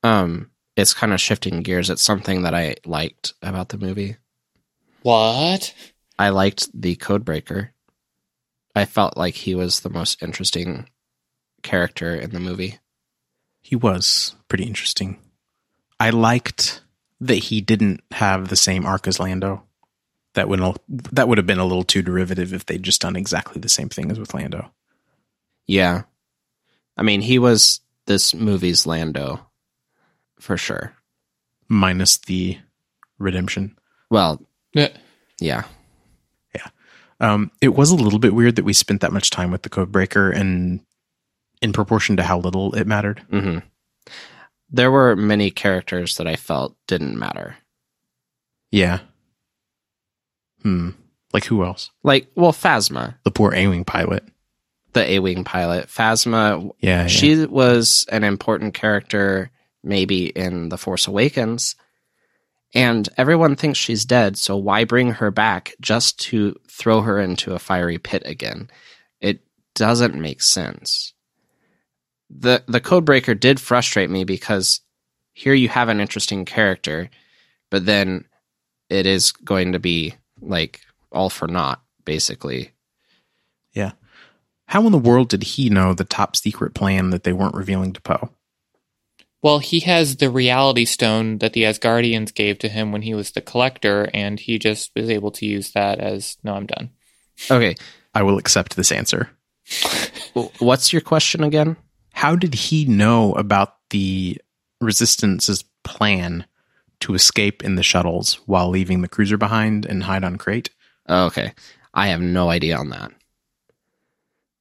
Um, it's kind of shifting gears. It's something that I liked about the movie. What? I liked the Codebreaker. I felt like he was the most interesting character in the movie. He was pretty interesting. I liked that he didn't have the same arc as Lando. That would that would have been a little too derivative if they'd just done exactly the same thing as with Lando. Yeah. I mean, he was this movie's Lando for sure. minus the redemption. Well, Yeah. yeah. Um, it was a little bit weird that we spent that much time with the Codebreaker and in proportion to how little it mattered. hmm There were many characters that I felt didn't matter. Yeah. Hmm. Like who else? Like, well, Phasma, The poor A-wing pilot. the A Wing pilot. Phasma, Yeah. yeah. she was an important character maybe in The Force Awakens. And everyone thinks she's dead, so why bring her back just to throw her into a fiery pit again? It doesn't make sense. The the codebreaker did frustrate me because here you have an interesting character, but then it is going to be like all for naught, basically. Yeah. How in the world did he know the top secret plan that they weren't revealing to Poe? Well, he has the reality stone that the Asgardians gave to him when he was the collector, and he just was able to use that as no, I'm done. Okay, I will accept this answer. what's your question again? How did he know about the resistance's plan to escape in the shuttles while leaving the cruiser behind and hide on Crait? Oh, okay. I have no idea on that.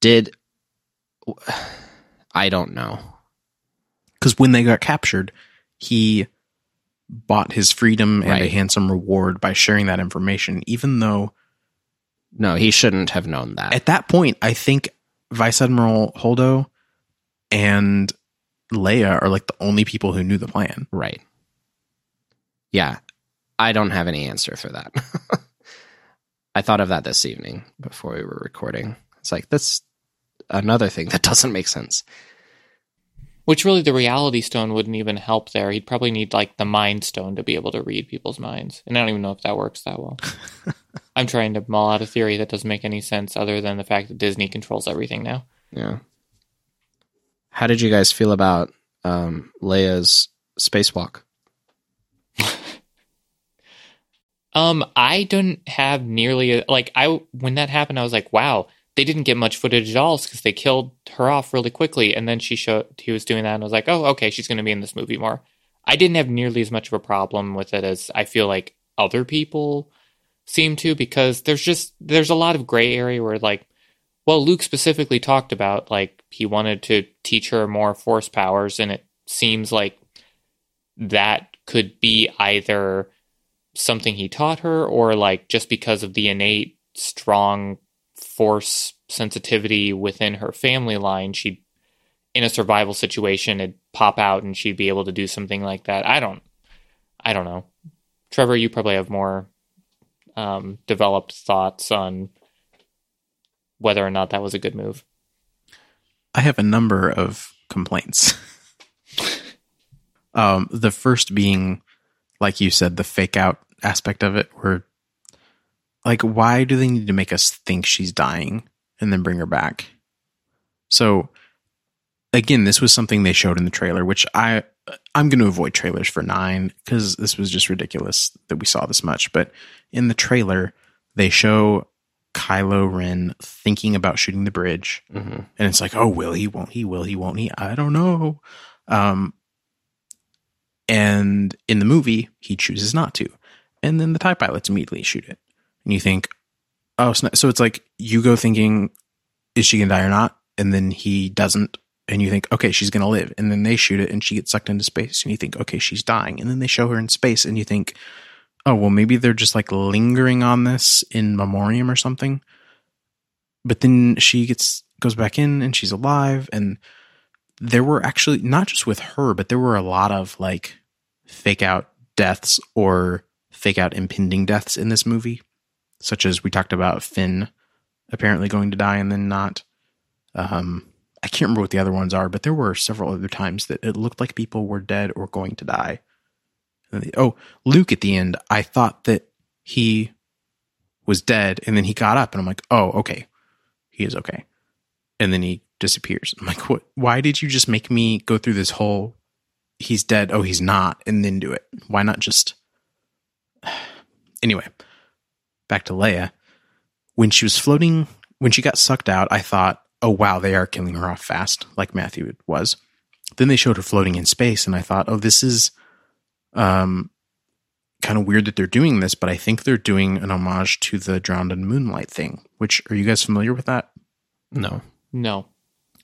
Did I don't know. Because when they got captured, he bought his freedom and a handsome reward by sharing that information, even though No, he shouldn't have known that. at that point, I think Vice Admiral Holdo and Leia are like the only people who knew the plan. right. Yeah. I don't have any answer for that. I thought of that this evening before we were recording. It's like that's another thing that doesn't make sense. Which really, the reality stone wouldn't even help there. He'd probably need like the mind stone to be able to read people's minds, and I don't even know if that works that well. I'm trying to mull out a theory that doesn't make any sense other than the fact that Disney controls everything now. Yeah. How did you guys feel about um, Leia's spacewalk? Um, I don't have nearly a, like I when that happened, I was like, wow, they didn't get much footage at all because they killed her off really quickly, and then she showed he was doing that, and I was like, oh, okay, she's going to be in this movie more. I didn't have nearly as much of a problem with it as I feel like other people seem to because there's just there's a lot of gray area where like, well, Luke specifically talked about like he wanted to teach her more force powers, and it seems like that could be either something he taught her or like just because of the innate strong force sensitivity within her family line she'd in a survival situation it'd pop out and she'd be able to do something like that. I don't i don't know. Trevor you probably have more um, developed thoughts on whether or not that was a good move I have a number of complaints. um, the first being, like you said, the fake out aspect of it, where, like, why do they need to make us think she's dying and then bring her back? So, again, this was something they showed in the trailer, which I I'm going to avoid trailers for nine because this was just ridiculous that we saw this much. But in the trailer, they show Kylo Ren thinking about shooting the bridge Mm-hmm. and it's like, oh, will he? Won't he? Will he? Won't he? I don't know. Um, and in the movie, he chooses not to, and then the Tie pilots immediately shoot it, and you think, oh, so so it's like you go thinking, is she gonna die or not? And then he doesn't, and you think, okay, she's gonna live, and then they shoot it, and she gets sucked into space, and you think, okay, she's dying, and then they show her in space, and you think, oh, well, maybe they're just like lingering on this in memoriam or something but then she gets goes back in and she's alive. And there were actually not just with her, but there were a lot of like fake out deaths or fake out impending deaths in this movie, such as we talked about Finn apparently going to die and then not. Um, I can't remember what the other ones are, but there were several other times that it looked like people were dead or going to die. Oh, Luke at the end, I thought that he was dead and then he got up and I'm like, oh, okay. He is okay. And then he disappears. I'm like, what? Why did you just make me go through this whole he's dead, oh, he's not, and then do it? Why not just. Anyway, back to Leia. When she was floating, when she got sucked out, I thought, oh, wow, they are killing her off fast, like Matthew was. Then they showed her floating in space, and I thought, oh, this is um, kind of weird that they're doing this, but I think they're doing an homage to the Drowned in Moonlight thing. Which are you guys familiar with that? No. No.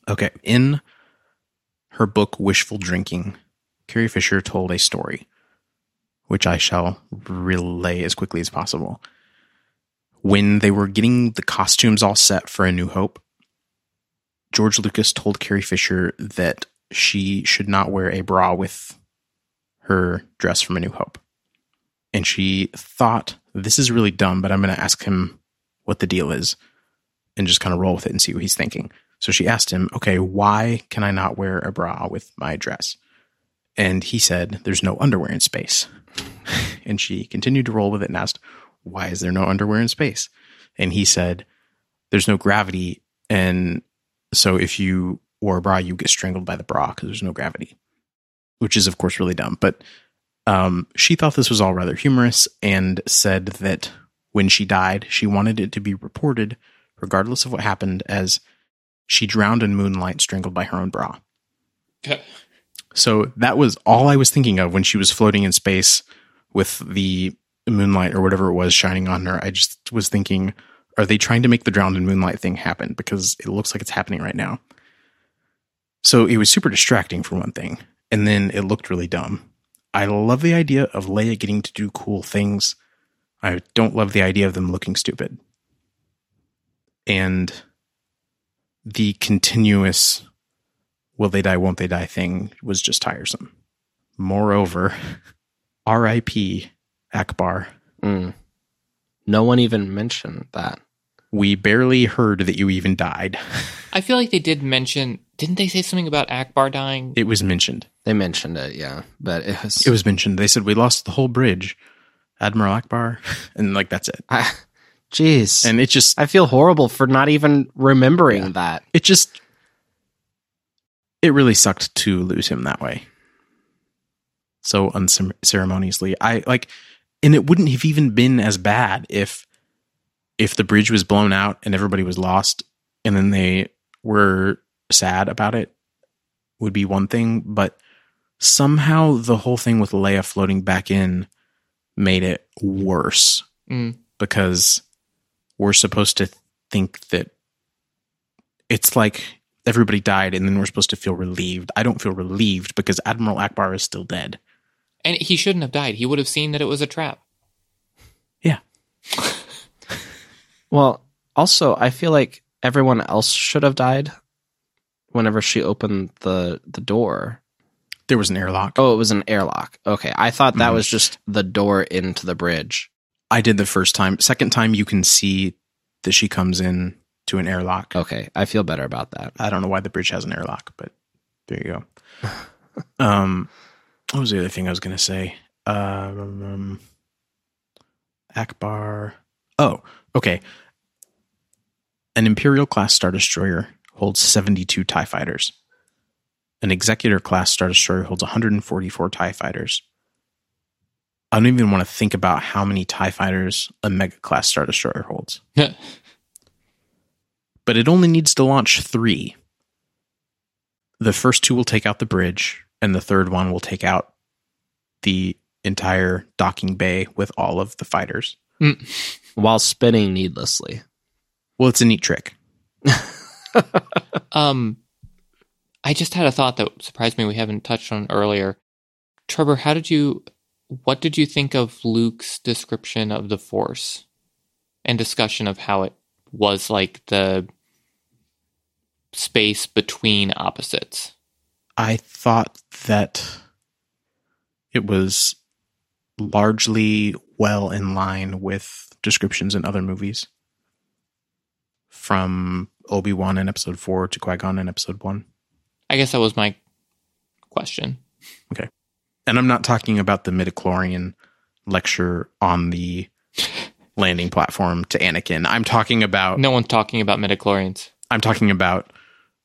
Okay. In her book Wishful Drinking, Carrie Fisher told a story, which I shall relay as quickly as possible. When they were getting the costumes all set for A New Hope, George Lucas told Carrie Fisher that she should not wear a bra with her dress from A New Hope. And she thought, this is really dumb, but I'm going to ask him what the deal is and just kind of roll with it and see what he's thinking. So she asked him, okay, why can I not wear a bra with my dress? And he said, there's no underwear in space. and she continued to roll with it and asked, why is there no underwear in space? And he said, there's no gravity. And so if you wore a bra, you get strangled by the bra because there's no gravity which is of course really dumb. But um, she thought this was all rather humorous and said that when she died, she wanted it to be reported, regardless of what happened, as she drowned in moonlight, strangled by her own bra. so that was all I was thinking of when she was floating in space with the moonlight or whatever it was shining on her. I just was thinking, are they trying to make the drowned in moonlight thing happen? Because it looks like it's happening right now. So it was super distracting for one thing and then it looked really dumb. I love the idea of Leia getting to do cool things. I don't love the idea of them looking stupid. And the continuous will they die, won't they die thing was just tiresome. Moreover, RIP Ackbar. Mm. No one even mentioned that. We barely heard that you even died. I feel like they did mention. Didn't they say something about Ackbar dying? It was mentioned. They mentioned it, yeah, but it was It was mentioned. They said we lost the whole bridge, Admiral Ackbar, and like that's it. I, jeez, And it just I feel horrible for not even remembering that. it just it really sucked to lose him that way so unceremoniously i like and it wouldn't have even been as bad if if the bridge was blown out and everybody was lost and then they were sad about it would be one thing but somehow the whole thing with leia floating back in made it worse Mm. because we're supposed to think that it's like everybody died and then we're supposed to feel relieved. I don't feel relieved because Admiral Ackbar is still dead. And he shouldn't have died. He would have seen that it was a trap. Yeah. Well, also, I feel like everyone else should have died whenever she opened the the door. There was an airlock. Oh, it was an airlock. Okay, I thought that Mhm. was just the door into the bridge. I did the first time. Second time, you can see that she comes in to an airlock. Okay, I feel better about that. I don't know why the bridge has an airlock, but there you go. um, what was the other thing I was going to say? Um, Ackbar. Oh, okay. An Imperial class Star Destroyer holds 72 TIE fighters. An Executor class Star Destroyer holds 144 TIE fighters. I don't even want to think about how many TIE fighters a Mega class Star Destroyer holds but it only needs to launch three. The first two will take out the bridge, and the third one will take out the entire docking bay with all of the fighters. Mm. While spinning needlessly. Well, it's a neat trick. Um, I just had a thought that surprised me. We haven't touched on earlier. Trevor, how did you? What did you think of Luke's description of the Force and discussion of how it was like the space between opposites. I thought that it was largely well in line with descriptions in other movies. From Obi Wan in episode four to Qui Gon in episode one. I guess that was my question. Okay. And I'm not talking about the midichlorian lecture on the landing platform to Anakin. I'm talking about No one's talking about midichlorians. I'm talking about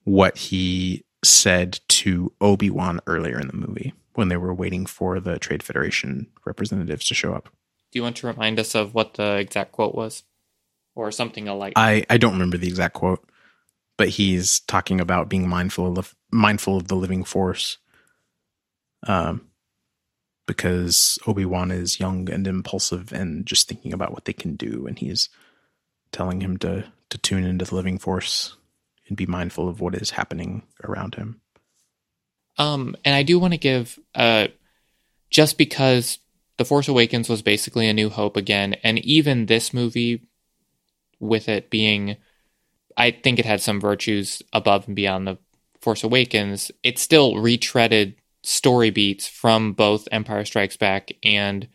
what he said to Obi Wan earlier in the movie when they were waiting for the Trade Federation representatives to show up. Do you want to remind us of what the exact quote was? Or something alike? I, I don't remember the exact quote, but he's talking about being mindful of mindful of the living force. Um, because Obi Wan is young and impulsive and just thinking about what they can do, and he's telling him to to tune into the living force and be mindful of what is happening around him. Um, and I do want to give, uh, just because The Force Awakens was basically a new hope again, and even this movie, with it being, I think it had some virtues above and beyond The Force Awakens, it still retreaded story beats from both Empire Strikes Back and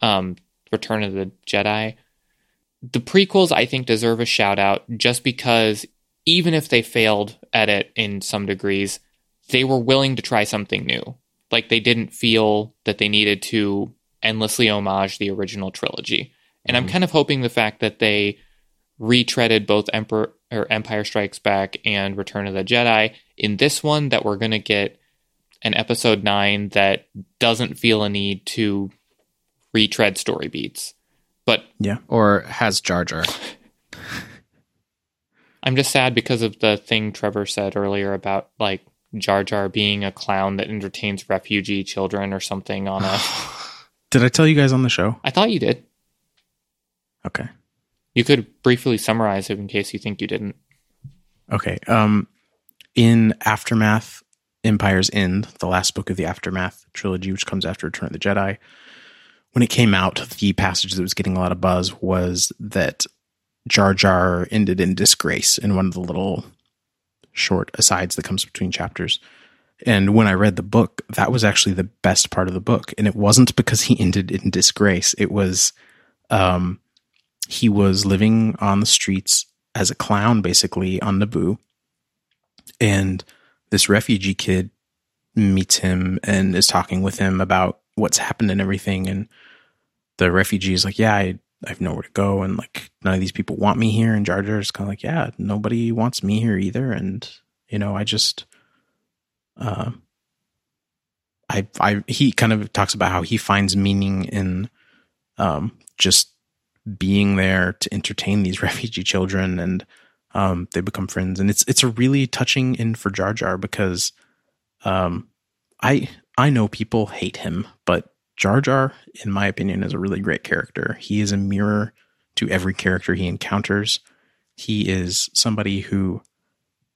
um, Return of the Jedi. The prequels, I think, deserve a shout out just because even if they failed at it in some degrees, they were willing to try something new. Like they didn't feel that they needed to endlessly homage the original trilogy. And I'm Mhm. kind of hoping the fact that they retreaded both Emperor or Empire Strikes Back and Return of the Jedi in this one that we're going to get an episode 9 that doesn't feel a need to retread story beats. But yeah, Or has Jar Jar? I'm just sad because of the thing Trevor said earlier about like Jar Jar being a clown that entertains refugee children or something on a Did I tell you guys on the show? I thought you did. Okay. You could briefly summarize it in case you think you didn't. Okay. Um, in Aftermath, Empire's End, the last book of the Aftermath trilogy, which comes after Return of the Jedi, when it came out, the passage that was getting a lot of buzz was that Jar Jar ended in disgrace in one of the little short asides that comes between chapters. And when I read the book, that was actually the best part of the book. And it wasn't because he ended in disgrace. It was, um, he was living on the streets as a clown, basically on Naboo. And this refugee kid meets him and is talking with him about what's happened and everything. And the refugee is like, Yeah, I, I have nowhere to go. And like, none of these people want me here. And Jar Jar is kind of like, Yeah, nobody wants me here either. And, you know, I just, uh, I, I, he kind of talks about how he finds meaning in, um, just being there to entertain these refugee children and, um, they become friends. And it's, it's a really touching end for Jar Jar because, um, I, I know people hate him, but Jar Jar, in my opinion, is a really great character. He is a mirror to every character he encounters. He is somebody who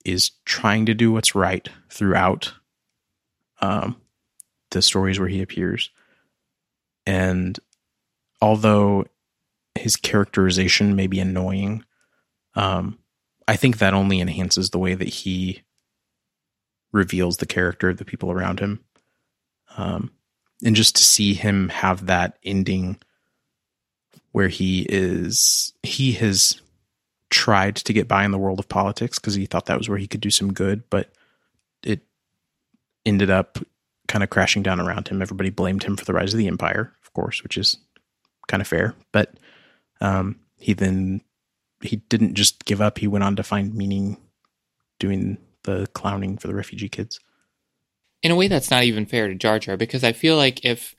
is trying to do what's right throughout um, the stories where he appears. And although his characterization may be annoying, um, I think that only enhances the way that he reveals the character of the people around him. Um, and just to see him have that ending where he is, he has tried to get by in the world of politics because he thought that was where he could do some good, but it ended up kind of crashing down around him. Everybody blamed him for the rise of the empire, of course, which is kind of fair. But um, he then he didn't just give up. He went on to find meaning doing the clowning for the refugee kids. In a way, that's not even fair to Jar Jar because I feel like if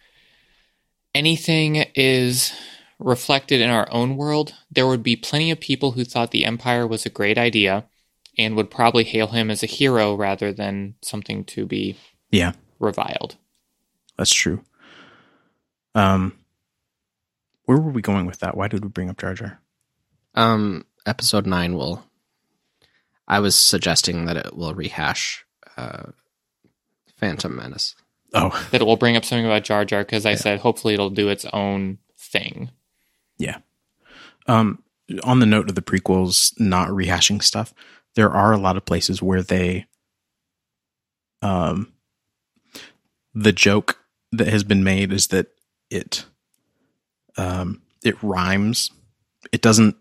anything is reflected in our own world, there would be plenty of people who thought the Empire was a great idea and would probably hail him as a hero rather than something to be Yeah. reviled. That's true. Um, where were we going with that? Why did we bring up Jar Jar? Um, episode nine will. I was suggesting that it will rehash uh, Phantom Menace. Oh, That it will bring up something about Jar Jar because I Yeah. said hopefully it'll do its own thing. Yeah. Um, on the note of the prequels not rehashing stuff, there are a lot of places where they um the joke that has been made is that it um it rhymes. It doesn't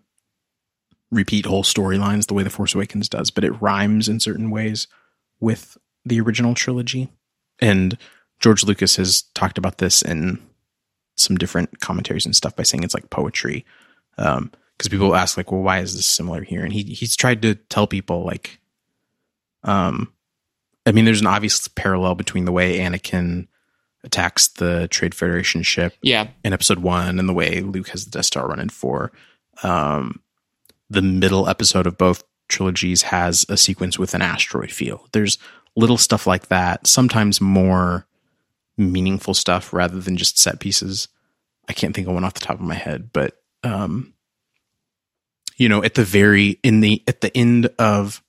repeat whole storylines the way the force awakens does but it rhymes in certain ways with the original trilogy. And george lucas has talked about this in some different commentaries and stuff by saying it's like poetry. Um because people ask like well why is this similar here? And he he's tried to tell people like um i mean there's an obvious parallel between the way anakin attacks the trade federation ship Yeah. in episode one and the way luke has the death star run in four um the middle episode of both trilogies has a sequence with an asteroid field. There's little stuff like that sometimes more meaningful stuff rather than just set pieces. I can't think of one off the top of my head but um you know at the very in the at the end of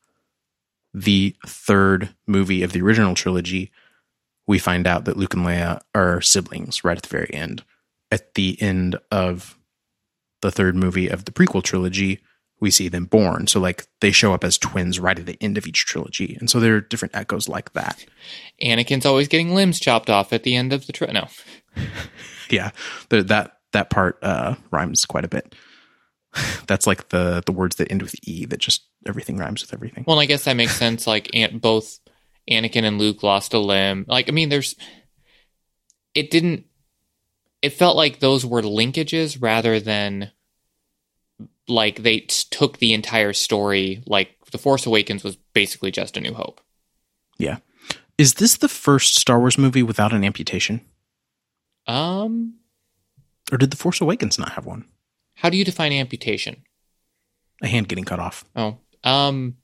the third movie of the original trilogy we find out that Luke and Leia are siblings right at the very end at the end of the third movie of the prequel trilogy we see them born so like they show up as twins right at the end of each trilogy and so there are different echoes like that Anakin's always getting limbs chopped off at the end of the trip. No. yeah the, that that part uh rhymes quite a bit that's like the the words that end with e that just everything rhymes with everything Well, I guess that makes sense. Like, both Anakin and Luke lost a limb. Like, I mean, there's. It didn't. It felt like those were linkages rather than. Like, they took the entire story. Like, The Force Awakens was basically just A New Hope. yeah is this the first star wars movie without an amputation Um, or did the force awakens not have one how do you define amputation? a hand getting cut off Oh, um,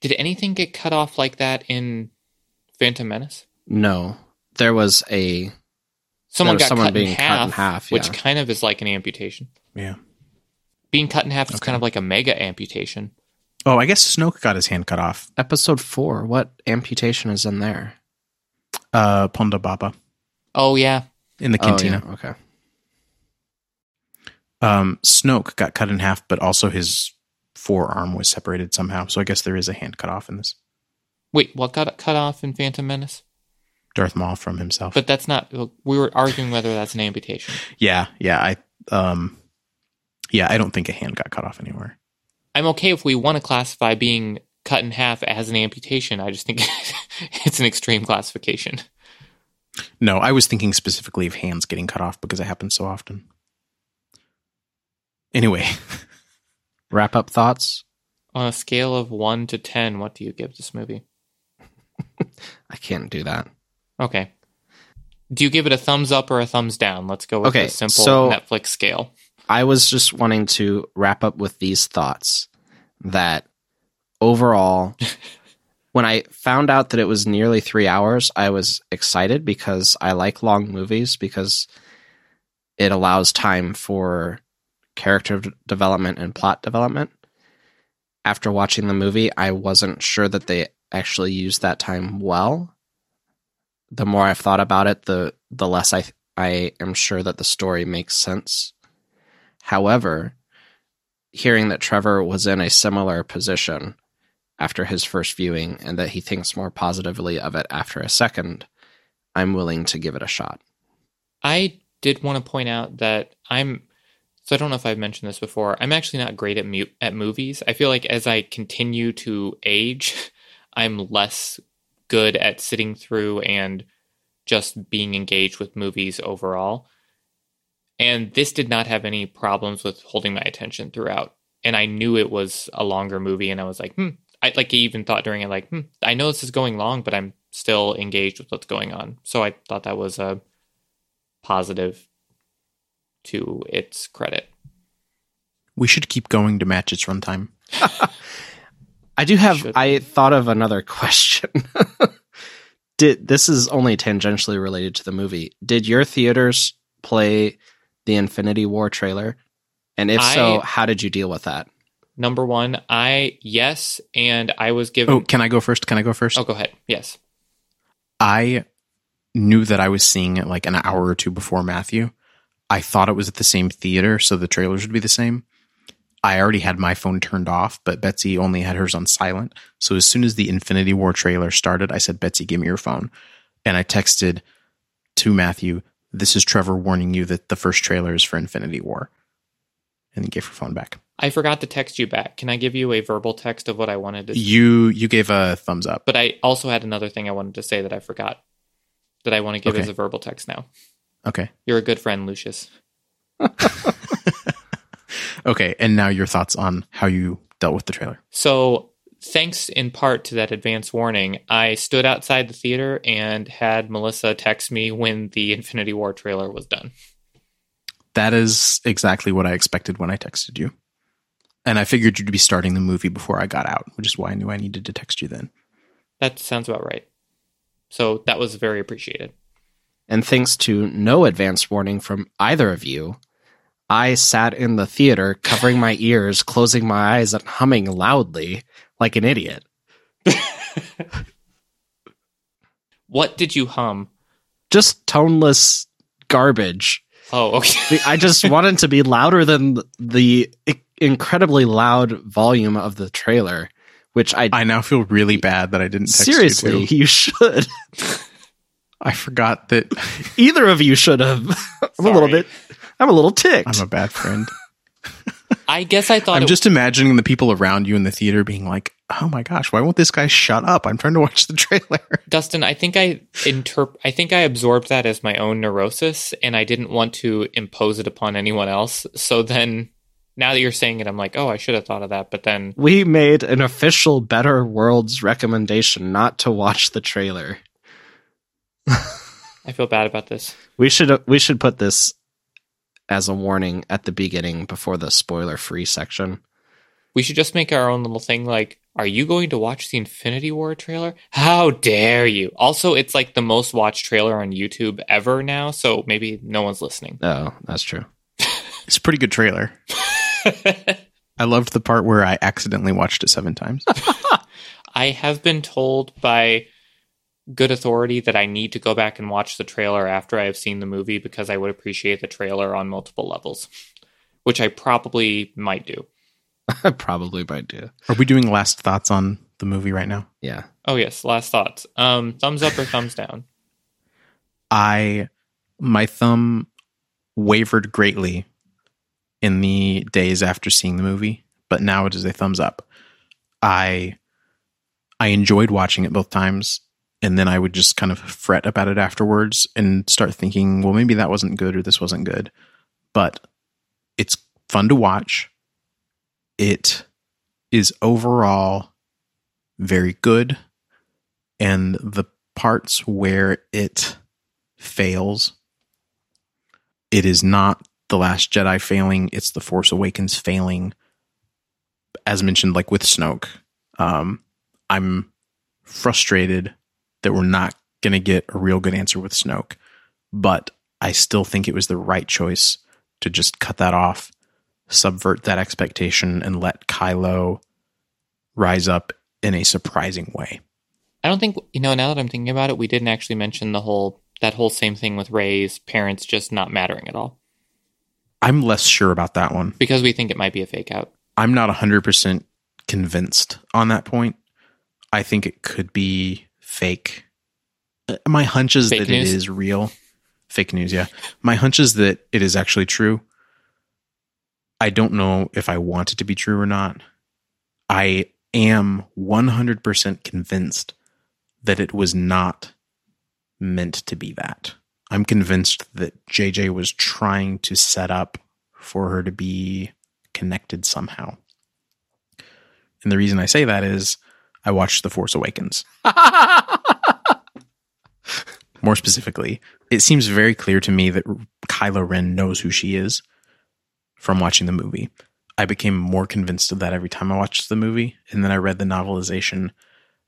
did anything get cut off like that in Phantom Menace? No, there was a Someone was got someone cut, in being cut in half, which kind of is like an amputation. yeah Being cut in half is Okay. kind of like a mega amputation. oh i guess snoke got his hand cut off episode four. What amputation is in there? uh ponda baba Oh yeah, in the cantina Oh, yeah. Okay. um snoke got cut in half but also his forearm was separated somehow so i guess there is a hand cut off in this wait, what got cut off in Phantom Menace? darth maul from himself But that's not. We were arguing whether that's an amputation. yeah yeah i um yeah i don't think a hand got cut off anywhere I'm okay if we want to classify being cut in half as an amputation. I just think it's an extreme classification. no i was thinking specifically of hands getting cut off because it happens so often anyway Wrap up thoughts. On a scale of one to ten, what do you give this movie? I can't do that. Okay. Do you give it a thumbs up or a thumbs down? Let's go with Okay, the simple so- Netflix scale. I was just wanting to wrap up with these thoughts that overall, when I found out that it was nearly three hours, I was excited because I like long movies because it allows time for character development and plot development. After watching the movie, I wasn't sure that they actually used that time well. The more I've thought about it, the the less I I am sure that the story makes sense. However, hearing that Trevor was in a similar position after his first viewing and that he thinks more positively of it after a second, I'm willing to give it a shot. I did want to point out that I'm so I don't know if I've mentioned this before. I'm actually not great at mu- at movies. I feel like as I continue to age, I'm less good at sitting through and just being engaged with movies overall. And this did not have any problems with holding my attention throughout. And I knew it was a longer movie, and I was like, hmm. I like even thought during it, like, hmm, I know this is going long, but I'm still engaged with what's going on. So I thought that was a positive to its credit. we should keep going to match its runtime I do have Should- I thought of another question. Did this is only tangentially related to the movie. Did your theaters play the Infinity War trailer? And if so, how did you deal with that? Number one, I yes, and I was given. oh can i go first can i go first oh, go ahead. Yes, I knew that I was seeing it like an hour or two before Matthew. I thought it was at the same theater, so the trailers would be the same. I already had my phone turned off, but Betsy only had hers on silent. So as soon as the Infinity War trailer started, I said, Betsy, give me your phone. And I texted to Matthew, this is Trevor warning you that the first trailer is for Infinity War. And he gave her phone back. I forgot to text you back. Can I give you a verbal text of what I wanted to You you gave a thumbs up. But I also had another thing I wanted to say that I forgot that I want to give Okay. as a verbal text now. Okay. You're a good friend, Lucius. Okay. And now your thoughts on how you dealt with the trailer. So, thanks in part to that advance warning, I stood outside the theater and had Melissa text me when the Infinity War trailer was done. That is exactly what I expected when I texted you. And I figured you'd be starting the movie before I got out, which is why I knew I needed to text you then. That sounds about right. So, that was very appreciated. And thanks to no advance warning from either of you, I sat in the theater covering my ears, closing my eyes, and humming loudly like an idiot. What did you hum? Just toneless garbage. Oh, okay. I just wanted to be louder than the incredibly loud volume of the trailer, which I, I now feel really bad that I didn't text seriously, you. too. you should. I forgot that Either of you should have. I'm a little bit. I'm a little ticked. I'm a bad friend. I guess I thought I'm it just imagining the people around you in the theater being like, "Oh my gosh, why won't this guy shut up? I'm trying to watch the trailer." Dustin, I think I interp- I think I absorbed that as my own neurosis and I didn't want to impose it upon anyone else. So then now that you're saying it, I'm like, oh, I should have thought of that. But then we made an official Better Worlds recommendation not to watch the trailer. I feel bad about this. We should we should put this as a warning at the beginning before the spoiler free section. We should just make our own little thing like, are you going to watch the Infinity War trailer? How dare you? Also, it's like the most watched trailer on YouTube ever now, so maybe no one's listening. Oh, that's true. It's a pretty good trailer. I loved the part where I accidentally watched it seven times. I have been told by good authority that I need to go back and watch the trailer after I have seen the movie because I would appreciate the trailer on multiple levels, which I probably might do. I probably might do. Are we doing last thoughts on the movie right now? Yeah. Oh yes, last thoughts. Um, thumbs up or thumbs down? I my thumb wavered greatly in the days after seeing the movie, but now it is a thumbs up. I I enjoyed watching it both times, and then I would just kind of fret about it afterwards and start thinking, well, maybe that wasn't good or this wasn't good. But it's fun to watch. It is overall very good, and the parts where it fails. It is not The Last Jedi failing, it's The Force Awakens failing. As mentioned, like with Snoke, um, I'm frustrated that we're not going to get a real good answer with Snoke, but I still think it was the right choice to just cut that off, subvert that expectation, and let Kylo rise up in a surprising way. I don't think you know. Now that I'm thinking about it, we didn't actually mention the whole that whole same thing with Rey's parents just not mattering at all I'm less sure about that one. because we think it might be a fake out. I'm not 100% convinced on that point. I think it could be fake. Uh, My hunch is Fake that news? it is real. Fake news, yeah. My hunch is that it is actually true. I don't know if I want it to be true or not. I am 100% convinced that it was not meant to be that. I'm convinced that JJ was trying to set up for her to be connected somehow. And the reason I say that is I watched The Force Awakens. More specifically, it seems very clear to me that Kylo Ren knows who she is from watching the movie. I became more convinced of that every time I watched the movie. And then I read the novelization.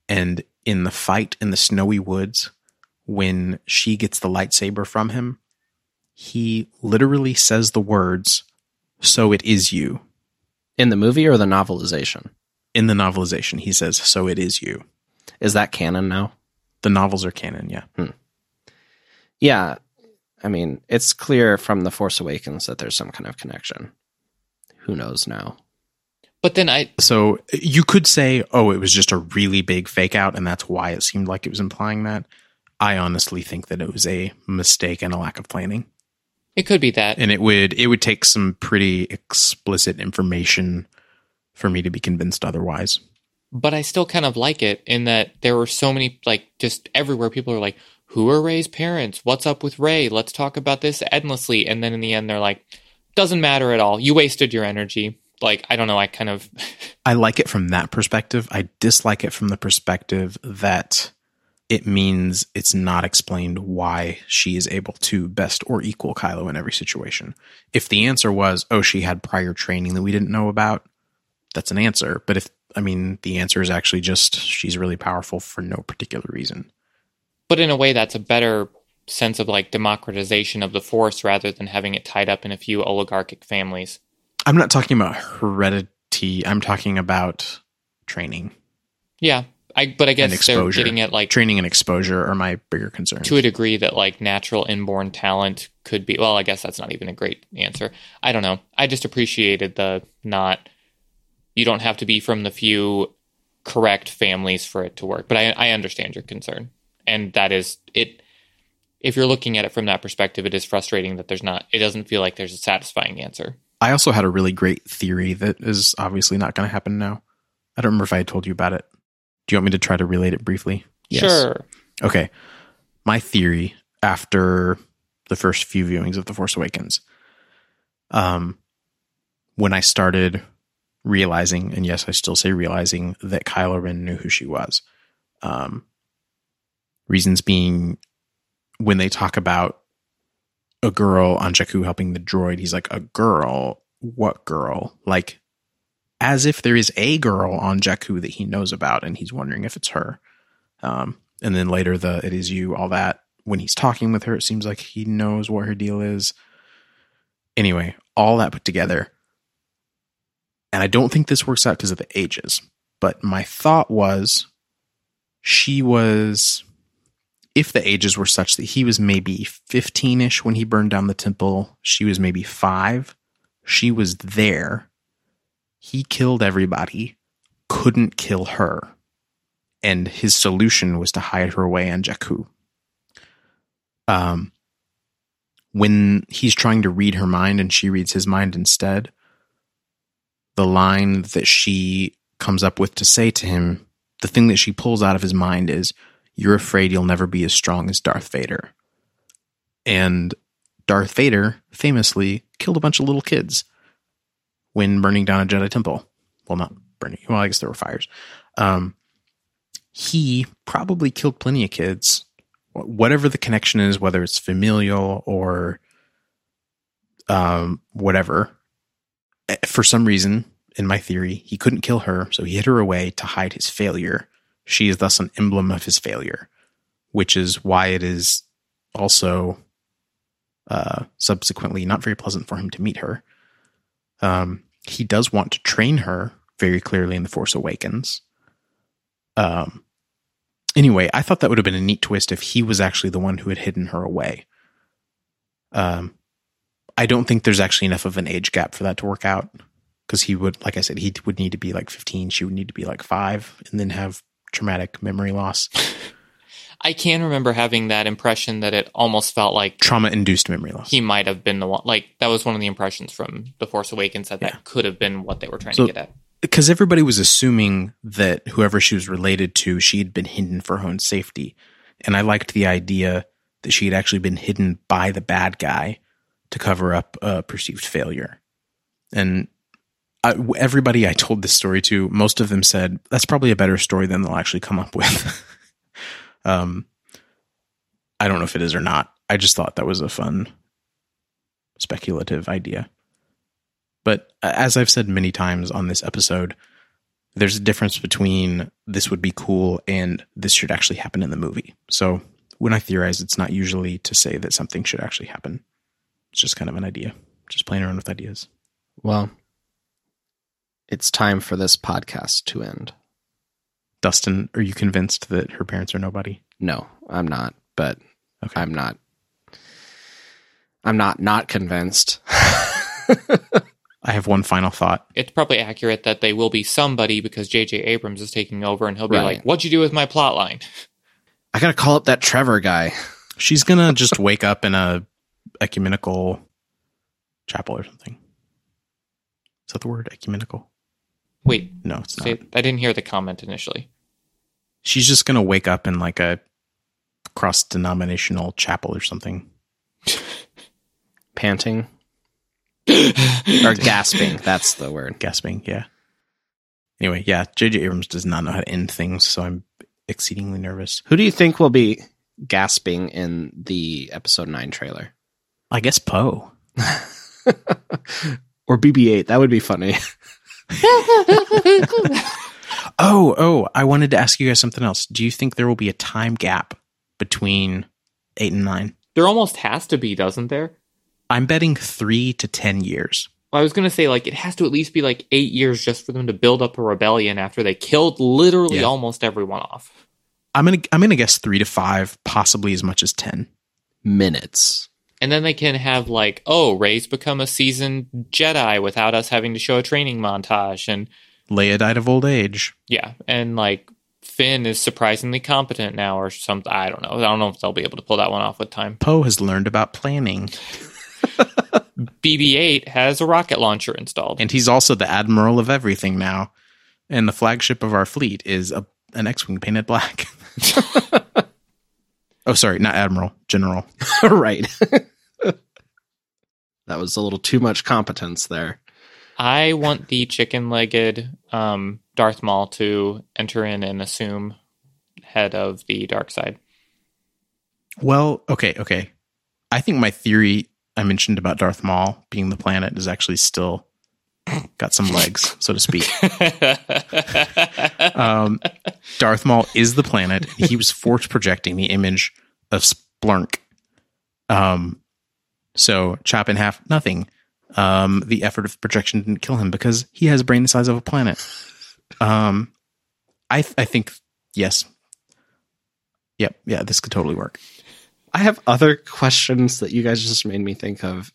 And in the fight in the snowy woods, when she gets the lightsaber from him, he literally says the words, So it is you. In the movie or the novelization? In the novelization, he says, So it is you. Is that canon now? The novels are canon, yeah. Hmm. Yeah. I mean, it's clear from The Force Awakens that there's some kind of connection. Who knows now? But then I So you could say, oh, it was just a really big fake out, and that's why it seemed like it was implying that. I honestly think that it was a mistake and a lack of planning. it could be that. And it would it would take some pretty explicit information for me to be convinced otherwise. but I still kind of like it in that there were so many like just everywhere people are like, "Who are Rey's parents? What's up with Rey? Let's talk about this endlessly." And then in the end, they're like, "Doesn't matter at all. You wasted your energy." Like I don't know. I kind of I like it from that perspective. I dislike it from the perspective that it means it's not explained why she is able to best or equal Kylo in every situation. If the answer was, oh, she had prior training that we didn't know about, that's an answer. But if, I mean, the answer is actually just she's really powerful for no particular reason. But in a way, that's a better sense of like democratization of the force rather than having it tied up in a few oligarchic families. I'm not talking about heredity, I'm talking about training. Yeah, I. But I guess they're getting at like Training and exposure are my bigger concerns. to a degree that like natural inborn talent could be. Well, I guess that's not even a great answer. I don't know. I just appreciated the not. You don't have to be from the few correct families for it to work, but I, I understand your concern, and that is it. If you're looking at it from that perspective, it is frustrating that there's not. It doesn't feel like there's a satisfying answer. I also had a really great theory that is obviously not going to happen now. I don't remember if I had told you about it. Do you want me to try to relate it briefly? Sure. Okay. My theory after the first few viewings of The Force Awakens, um, when I started realizing, and yes, I still say realizing, that Kylo Ren knew who she was. Um, reasons being when they talk about a girl on Jakku helping the droid, he's like, a girl? What girl? Like, as if there is a girl on Jakku that he knows about and he's wondering if it's her. Um, and then later, the it is you, all that. When he's talking with her, it seems like he knows what her deal is. Anyway, all that put together. And I don't think this works out because of the ages, but my thought was she was, if the ages were such that he was maybe 15 ish when he burned down the temple, she was maybe five. She was there. He killed everybody, couldn't kill her and his solution was to hide her away on Jakku. Um, when he's trying to read her mind and she reads his mind instead, the line that she comes up with to say to him, the thing that she pulls out of his mind is, You're afraid you'll never be as strong as Darth Vader. And Darth Vader famously killed a bunch of little kids when burning down a Jedi temple. Well, not burning. Well, I guess there were fires. Um, he probably killed plenty of kids. Whatever the connection is, whether it's familial or um, whatever, for some reason, in my theory, he couldn't kill her, so he hid her away to hide his failure. She is thus an emblem of his failure, which is why it is also uh, subsequently not very pleasant for him to meet her. Um, he does want to train her very clearly in The Force Awakens. Um, anyway, I thought that would have been a neat twist if he was actually the one who had hidden her away. Um, I don't think there's actually enough of an age gap for that to work out because he would, like I said, he would need to be like 15. She would need to be like five and then have traumatic memory loss, I can remember having that impression that it almost felt like trauma induced memory loss. he might have been the one. Like that was one of the impressions from The Force Awakens that Yeah. that could have been what they were trying So- to get at. because everybody was assuming that whoever she was related to, she had been hidden for her own safety. And I liked the idea that she had actually been hidden by the bad guy to cover up a perceived failure. And I, everybody I told this story to, most of them said that's probably a better story than they'll actually come up with. um, I don't know if it is or not. I just thought that was a fun, speculative idea. But as I've said many times on this episode, there's a difference between this would be cool and this should actually happen in the movie. So when I theorize, it's not usually to say that something should actually happen. It's just kind of an idea, just playing around with ideas. Well, it's time for this podcast to end. Dustin, are you convinced that her parents are nobody? No, I'm not, but Okay. I'm not. I'm not not convinced. I I have one final thought. it's probably accurate that they will be somebody because J.J. Abrams is taking over and he'll be Right. like, What'd you do with my plot line? I gotta call up that Trevor guy. She's gonna just wake up in a ecumenical chapel or something. Is that the word ecumenical? Wait, No, it's not. say, I didn't hear the comment initially. She's just gonna wake up in like a cross denominational chapel or something. Panting or gasping. That's the word. Gasping, yeah. Anyway, yeah, J.J. Abrams does not know how to end things, so I'm exceedingly nervous. Who do you think will be gasping in the episode nine trailer? I guess Poe. or BB-8? That would be funny. Oh, oh, I wanted to ask you guys something else. Do you think there will be a time gap between eight and nine? There almost has to be, doesn't there? I'm betting three to ten years. I was gonna say like it has to at least be like eight years just for them to build up a rebellion after they killed literally Yeah. almost everyone off. I'm gonna I'm gonna guess three to five, possibly as much as ten. Minutes. And then they can have like, oh, Rey's become a seasoned Jedi without us having to show a training montage, and Leia died of old age. yeah, and like Finn is surprisingly competent now, or something. I don't know. I don't know if they'll be able to pull that one off with time. Poe has learned about planning, BB-8 has a rocket launcher installed. and he's also the admiral of everything now. And the flagship of our fleet is a an X-wing painted black. oh, sorry, not admiral, general. right. that was a little too much competence there. I want the chicken-legged um, Darth Maul to enter in and assume head of the dark side. Well, okay, okay. I think my theory I mentioned about Darth Maul being the planet is actually still got some legs, so to speak. Um, Darth Maul is the planet. He was force projecting the image of Splunk. Um, so chop in half, nothing. Um, the effort of projection didn't kill him because he has a brain the size of a planet. Um, I I think yes. Yep, yeah, this could totally work. I have other questions that you guys just made me think of.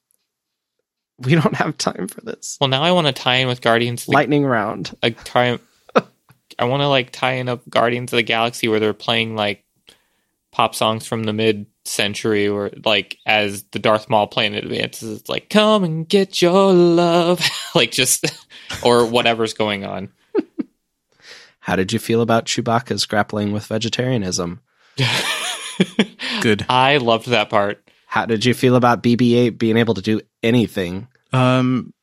We don't have time for this. well, now I want to tie in with Guardians. of the Lightning round. a tie. I want to like tie in up Guardians of the Galaxy where they're playing like pop songs from the mid century, or like as the Darth Maul planet advances, it's like "Come and get your love," like just or whatever's going on. How did you feel about Chewbacca's grappling with vegetarianism? Good. I loved that part. How did you feel about BB-8 being able to do anything? Um,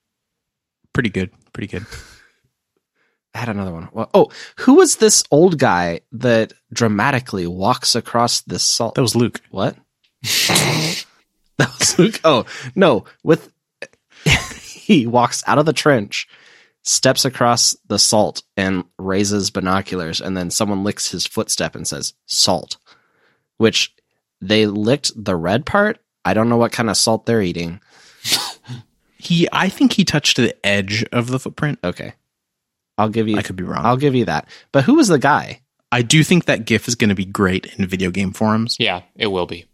pretty good. Pretty good. I had another one. Well, oh, who was this old guy that dramatically walks across this salt? That was Luke. What? that was Luke. Oh no! With he walks out of the trench, steps across the salt, and raises binoculars, and then someone licks his footstep and says "salt," which they licked the red part. I don't know what kind of salt they're eating. He, I think he touched the edge of the footprint. Okay, I'll give you. I could be wrong. I'll give you that. But who was the guy? I do think that GIF is going to be great in video game forums. Yeah, it will be.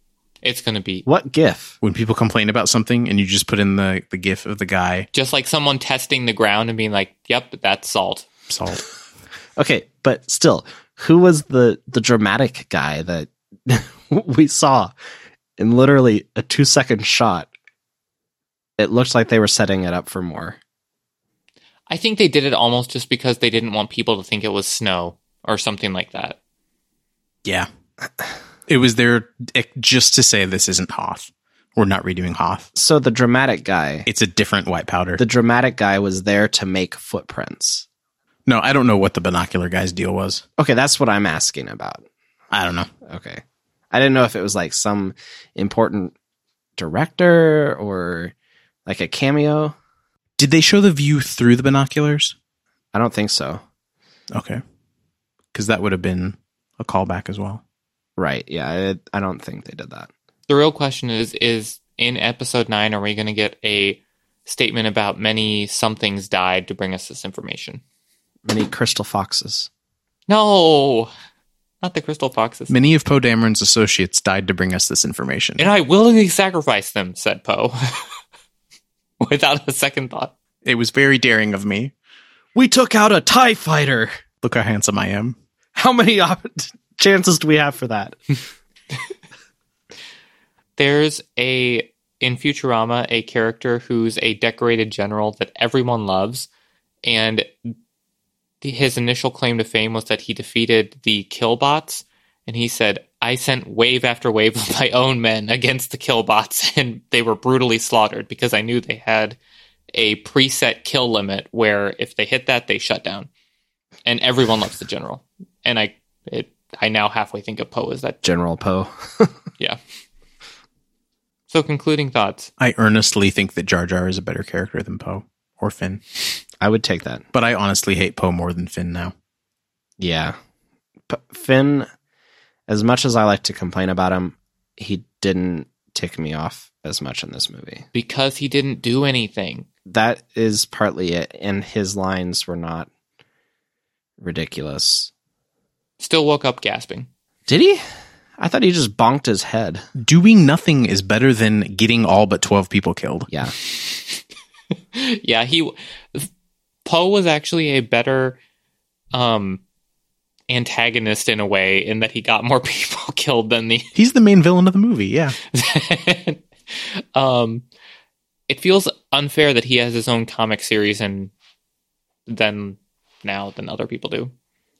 It's going to be What GIF? When people complain about something and you just put in the, the GIF of the guy, just like someone testing the ground and being like, "Yep, that's salt." salt. Okay, but still, who was the the dramatic guy that we saw in literally a two second shot? It looks like they were setting it up for more. I think they did it almost just because they didn't want people to think it was snow or something like that. Yeah. It was there eh, just to say this isn't Hoth. We're not redoing Hoth. So the dramatic guy, It's a different white powder. the dramatic guy was there to make footprints. no, I don't know what the binocular guy's deal was. Okay, that's what I'm asking about. I don't know. Okay. I didn't know if it was like some important director or like a cameo. Did they show the view through the binoculars? I don't think so. Okay. Because that would have been a callback as well. Right. Yeah, I, I don't think they did that. The real question is is in episode 9 are we going to get a statement about many somethings died to bring us this information? Many crystal foxes. No. Not the crystal foxes. Many of Poe Dameron's associates died to bring us this information. And I willingly sacrificed them, said Poe. Without a second thought. It was very daring of me. We took out a TIE fighter. Look how handsome I am. How many op- chances do we have for that? There's a in Futurama a character who's a decorated general that everyone loves, and the, his initial claim to fame was that he defeated the Killbots, and he said, "I sent wave after wave of my own men against the Killbots, and they were brutally slaughtered because I knew they had a preset kill limit where if they hit that, they shut down." And everyone loves the general, and I it I now halfway think of Poe as that. General Poe. Yeah. So concluding thoughts. I earnestly think that Jar Jar is a better character than Poe or Finn. I would take that. But I honestly hate Poe more than Finn now. Yeah. P- Finn, as much as I like to complain about him, he didn't tick me off as much in this movie. Because he didn't do anything. That is partly it. And his lines were not ridiculous. Still woke up gasping. Did he? I thought he just bonked his head. Doing nothing is better than getting all but 12 people killed. Yeah. yeah, he Poe was actually a better um antagonist in a way in that he got more people killed than the He's the main villain of the movie, yeah. um it feels unfair that he has his own comic series and then now than other people do.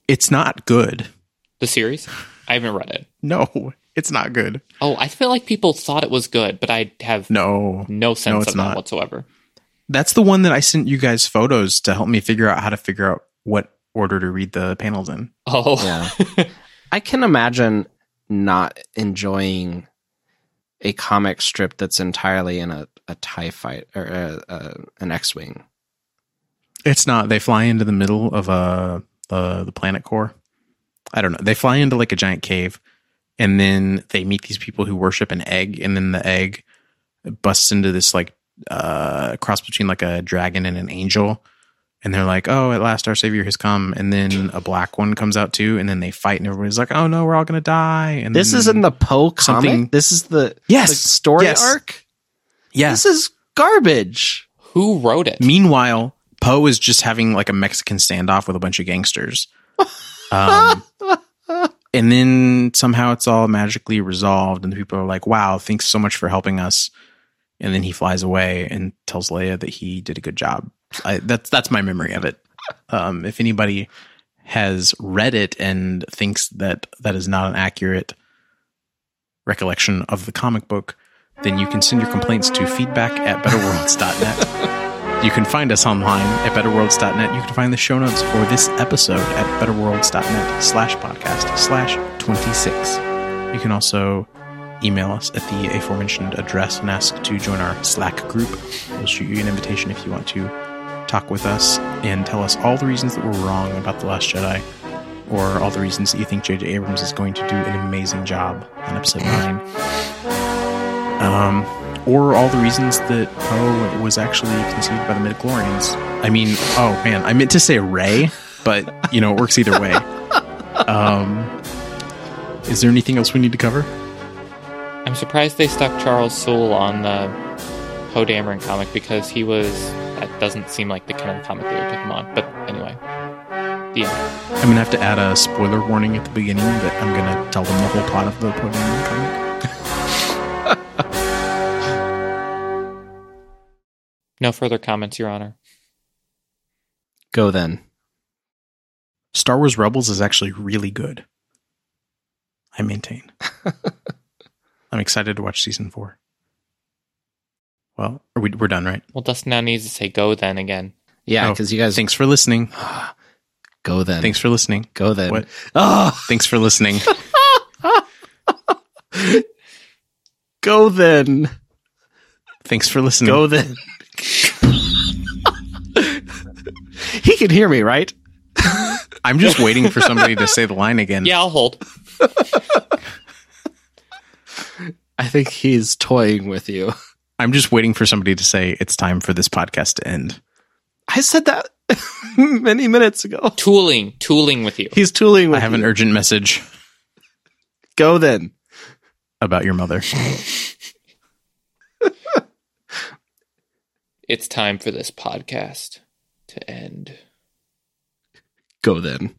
It's not good. The series? I haven't read it. No, it's not good. Oh, I feel like people thought it was good, but I have No. no sense No, of that whatsoever. That's the one that I sent you guys photos to help me figure out how to figure out what order to read the panels in. Oh, Yeah. I can imagine not enjoying a comic strip that's entirely in a, a TIE fight or a, a, an X Wing. It's not. They fly into the middle of uh, uh, the planet core. I don't know. They fly into like a giant cave, and then they meet these people who worship an egg, and then the egg busts into this like uh, cross between like a dragon and an angel. And they're like, "Oh, at last our savior has come." And then a black one comes out too, and then they fight, and everybody's like, "Oh no, we're all gonna die." And This is in the Poe comic. something- This is the Yes. the story Yes. arc. yeah. This is garbage. who wrote it? Meanwhile, Poe is just having like a Mexican standoff with a bunch of gangsters. Um, and then somehow it's all magically resolved, and the people are like, wow, thanks so much for helping us. And then he flies away and tells Leia that he did a good job. I, that's that's my memory of it. Um, if anybody has read it and thinks that that is not an accurate recollection of the comic book, then you can send your complaints to feedback at betterworlds.net. You can find us online at betterworlds.net. You can find the show notes for this episode at betterworlds.net slash podcast slash 26. You can also email us at the aforementioned address and ask to join our Slack group. We'll shoot you an invitation if you want to talk with us and tell us all the reasons that we're wrong about The Last Jedi or all the reasons that you think J.J. Abrams is going to do an amazing job on episode 9. Um, or all the reasons that Poe was actually conceived by the midichlorians. I mean, oh man, I meant to say Rey, but you know, it works either way. Um, is there anything else we need to cover? I'm surprised they stuck Charles Soule on the Poe Dameron comic because he was. That doesn't seem like the kind of comic they would put him on. But anyway, the end. I'm gonna have to add a spoiler warning at the beginning that I'm gonna tell them the whole plot of the Poe Dameron comic. No further comments, Your Honor. Go then. Star Wars Rebels is actually really good. I maintain. I'm excited to watch season four. Well, are we, we're done, right? Well, Dustin now needs to say "go" then again. Yeah, Oh, because you guys Thanks for listening. go then. Thanks for listening. Go then. What? Oh, Thanks for listening. go then. Thanks for listening. Go then. he can hear me, right? I'm just waiting for somebody to say the line again. Yeah, I'll hold. I think he's toying with you. I'm just waiting for somebody to say it's time for this podcast to end. I said that many minutes ago. Tooling, tooling with you. He's tooling with I have an urgent message Go then. about your mother. it's time for this podcast to end. Go then.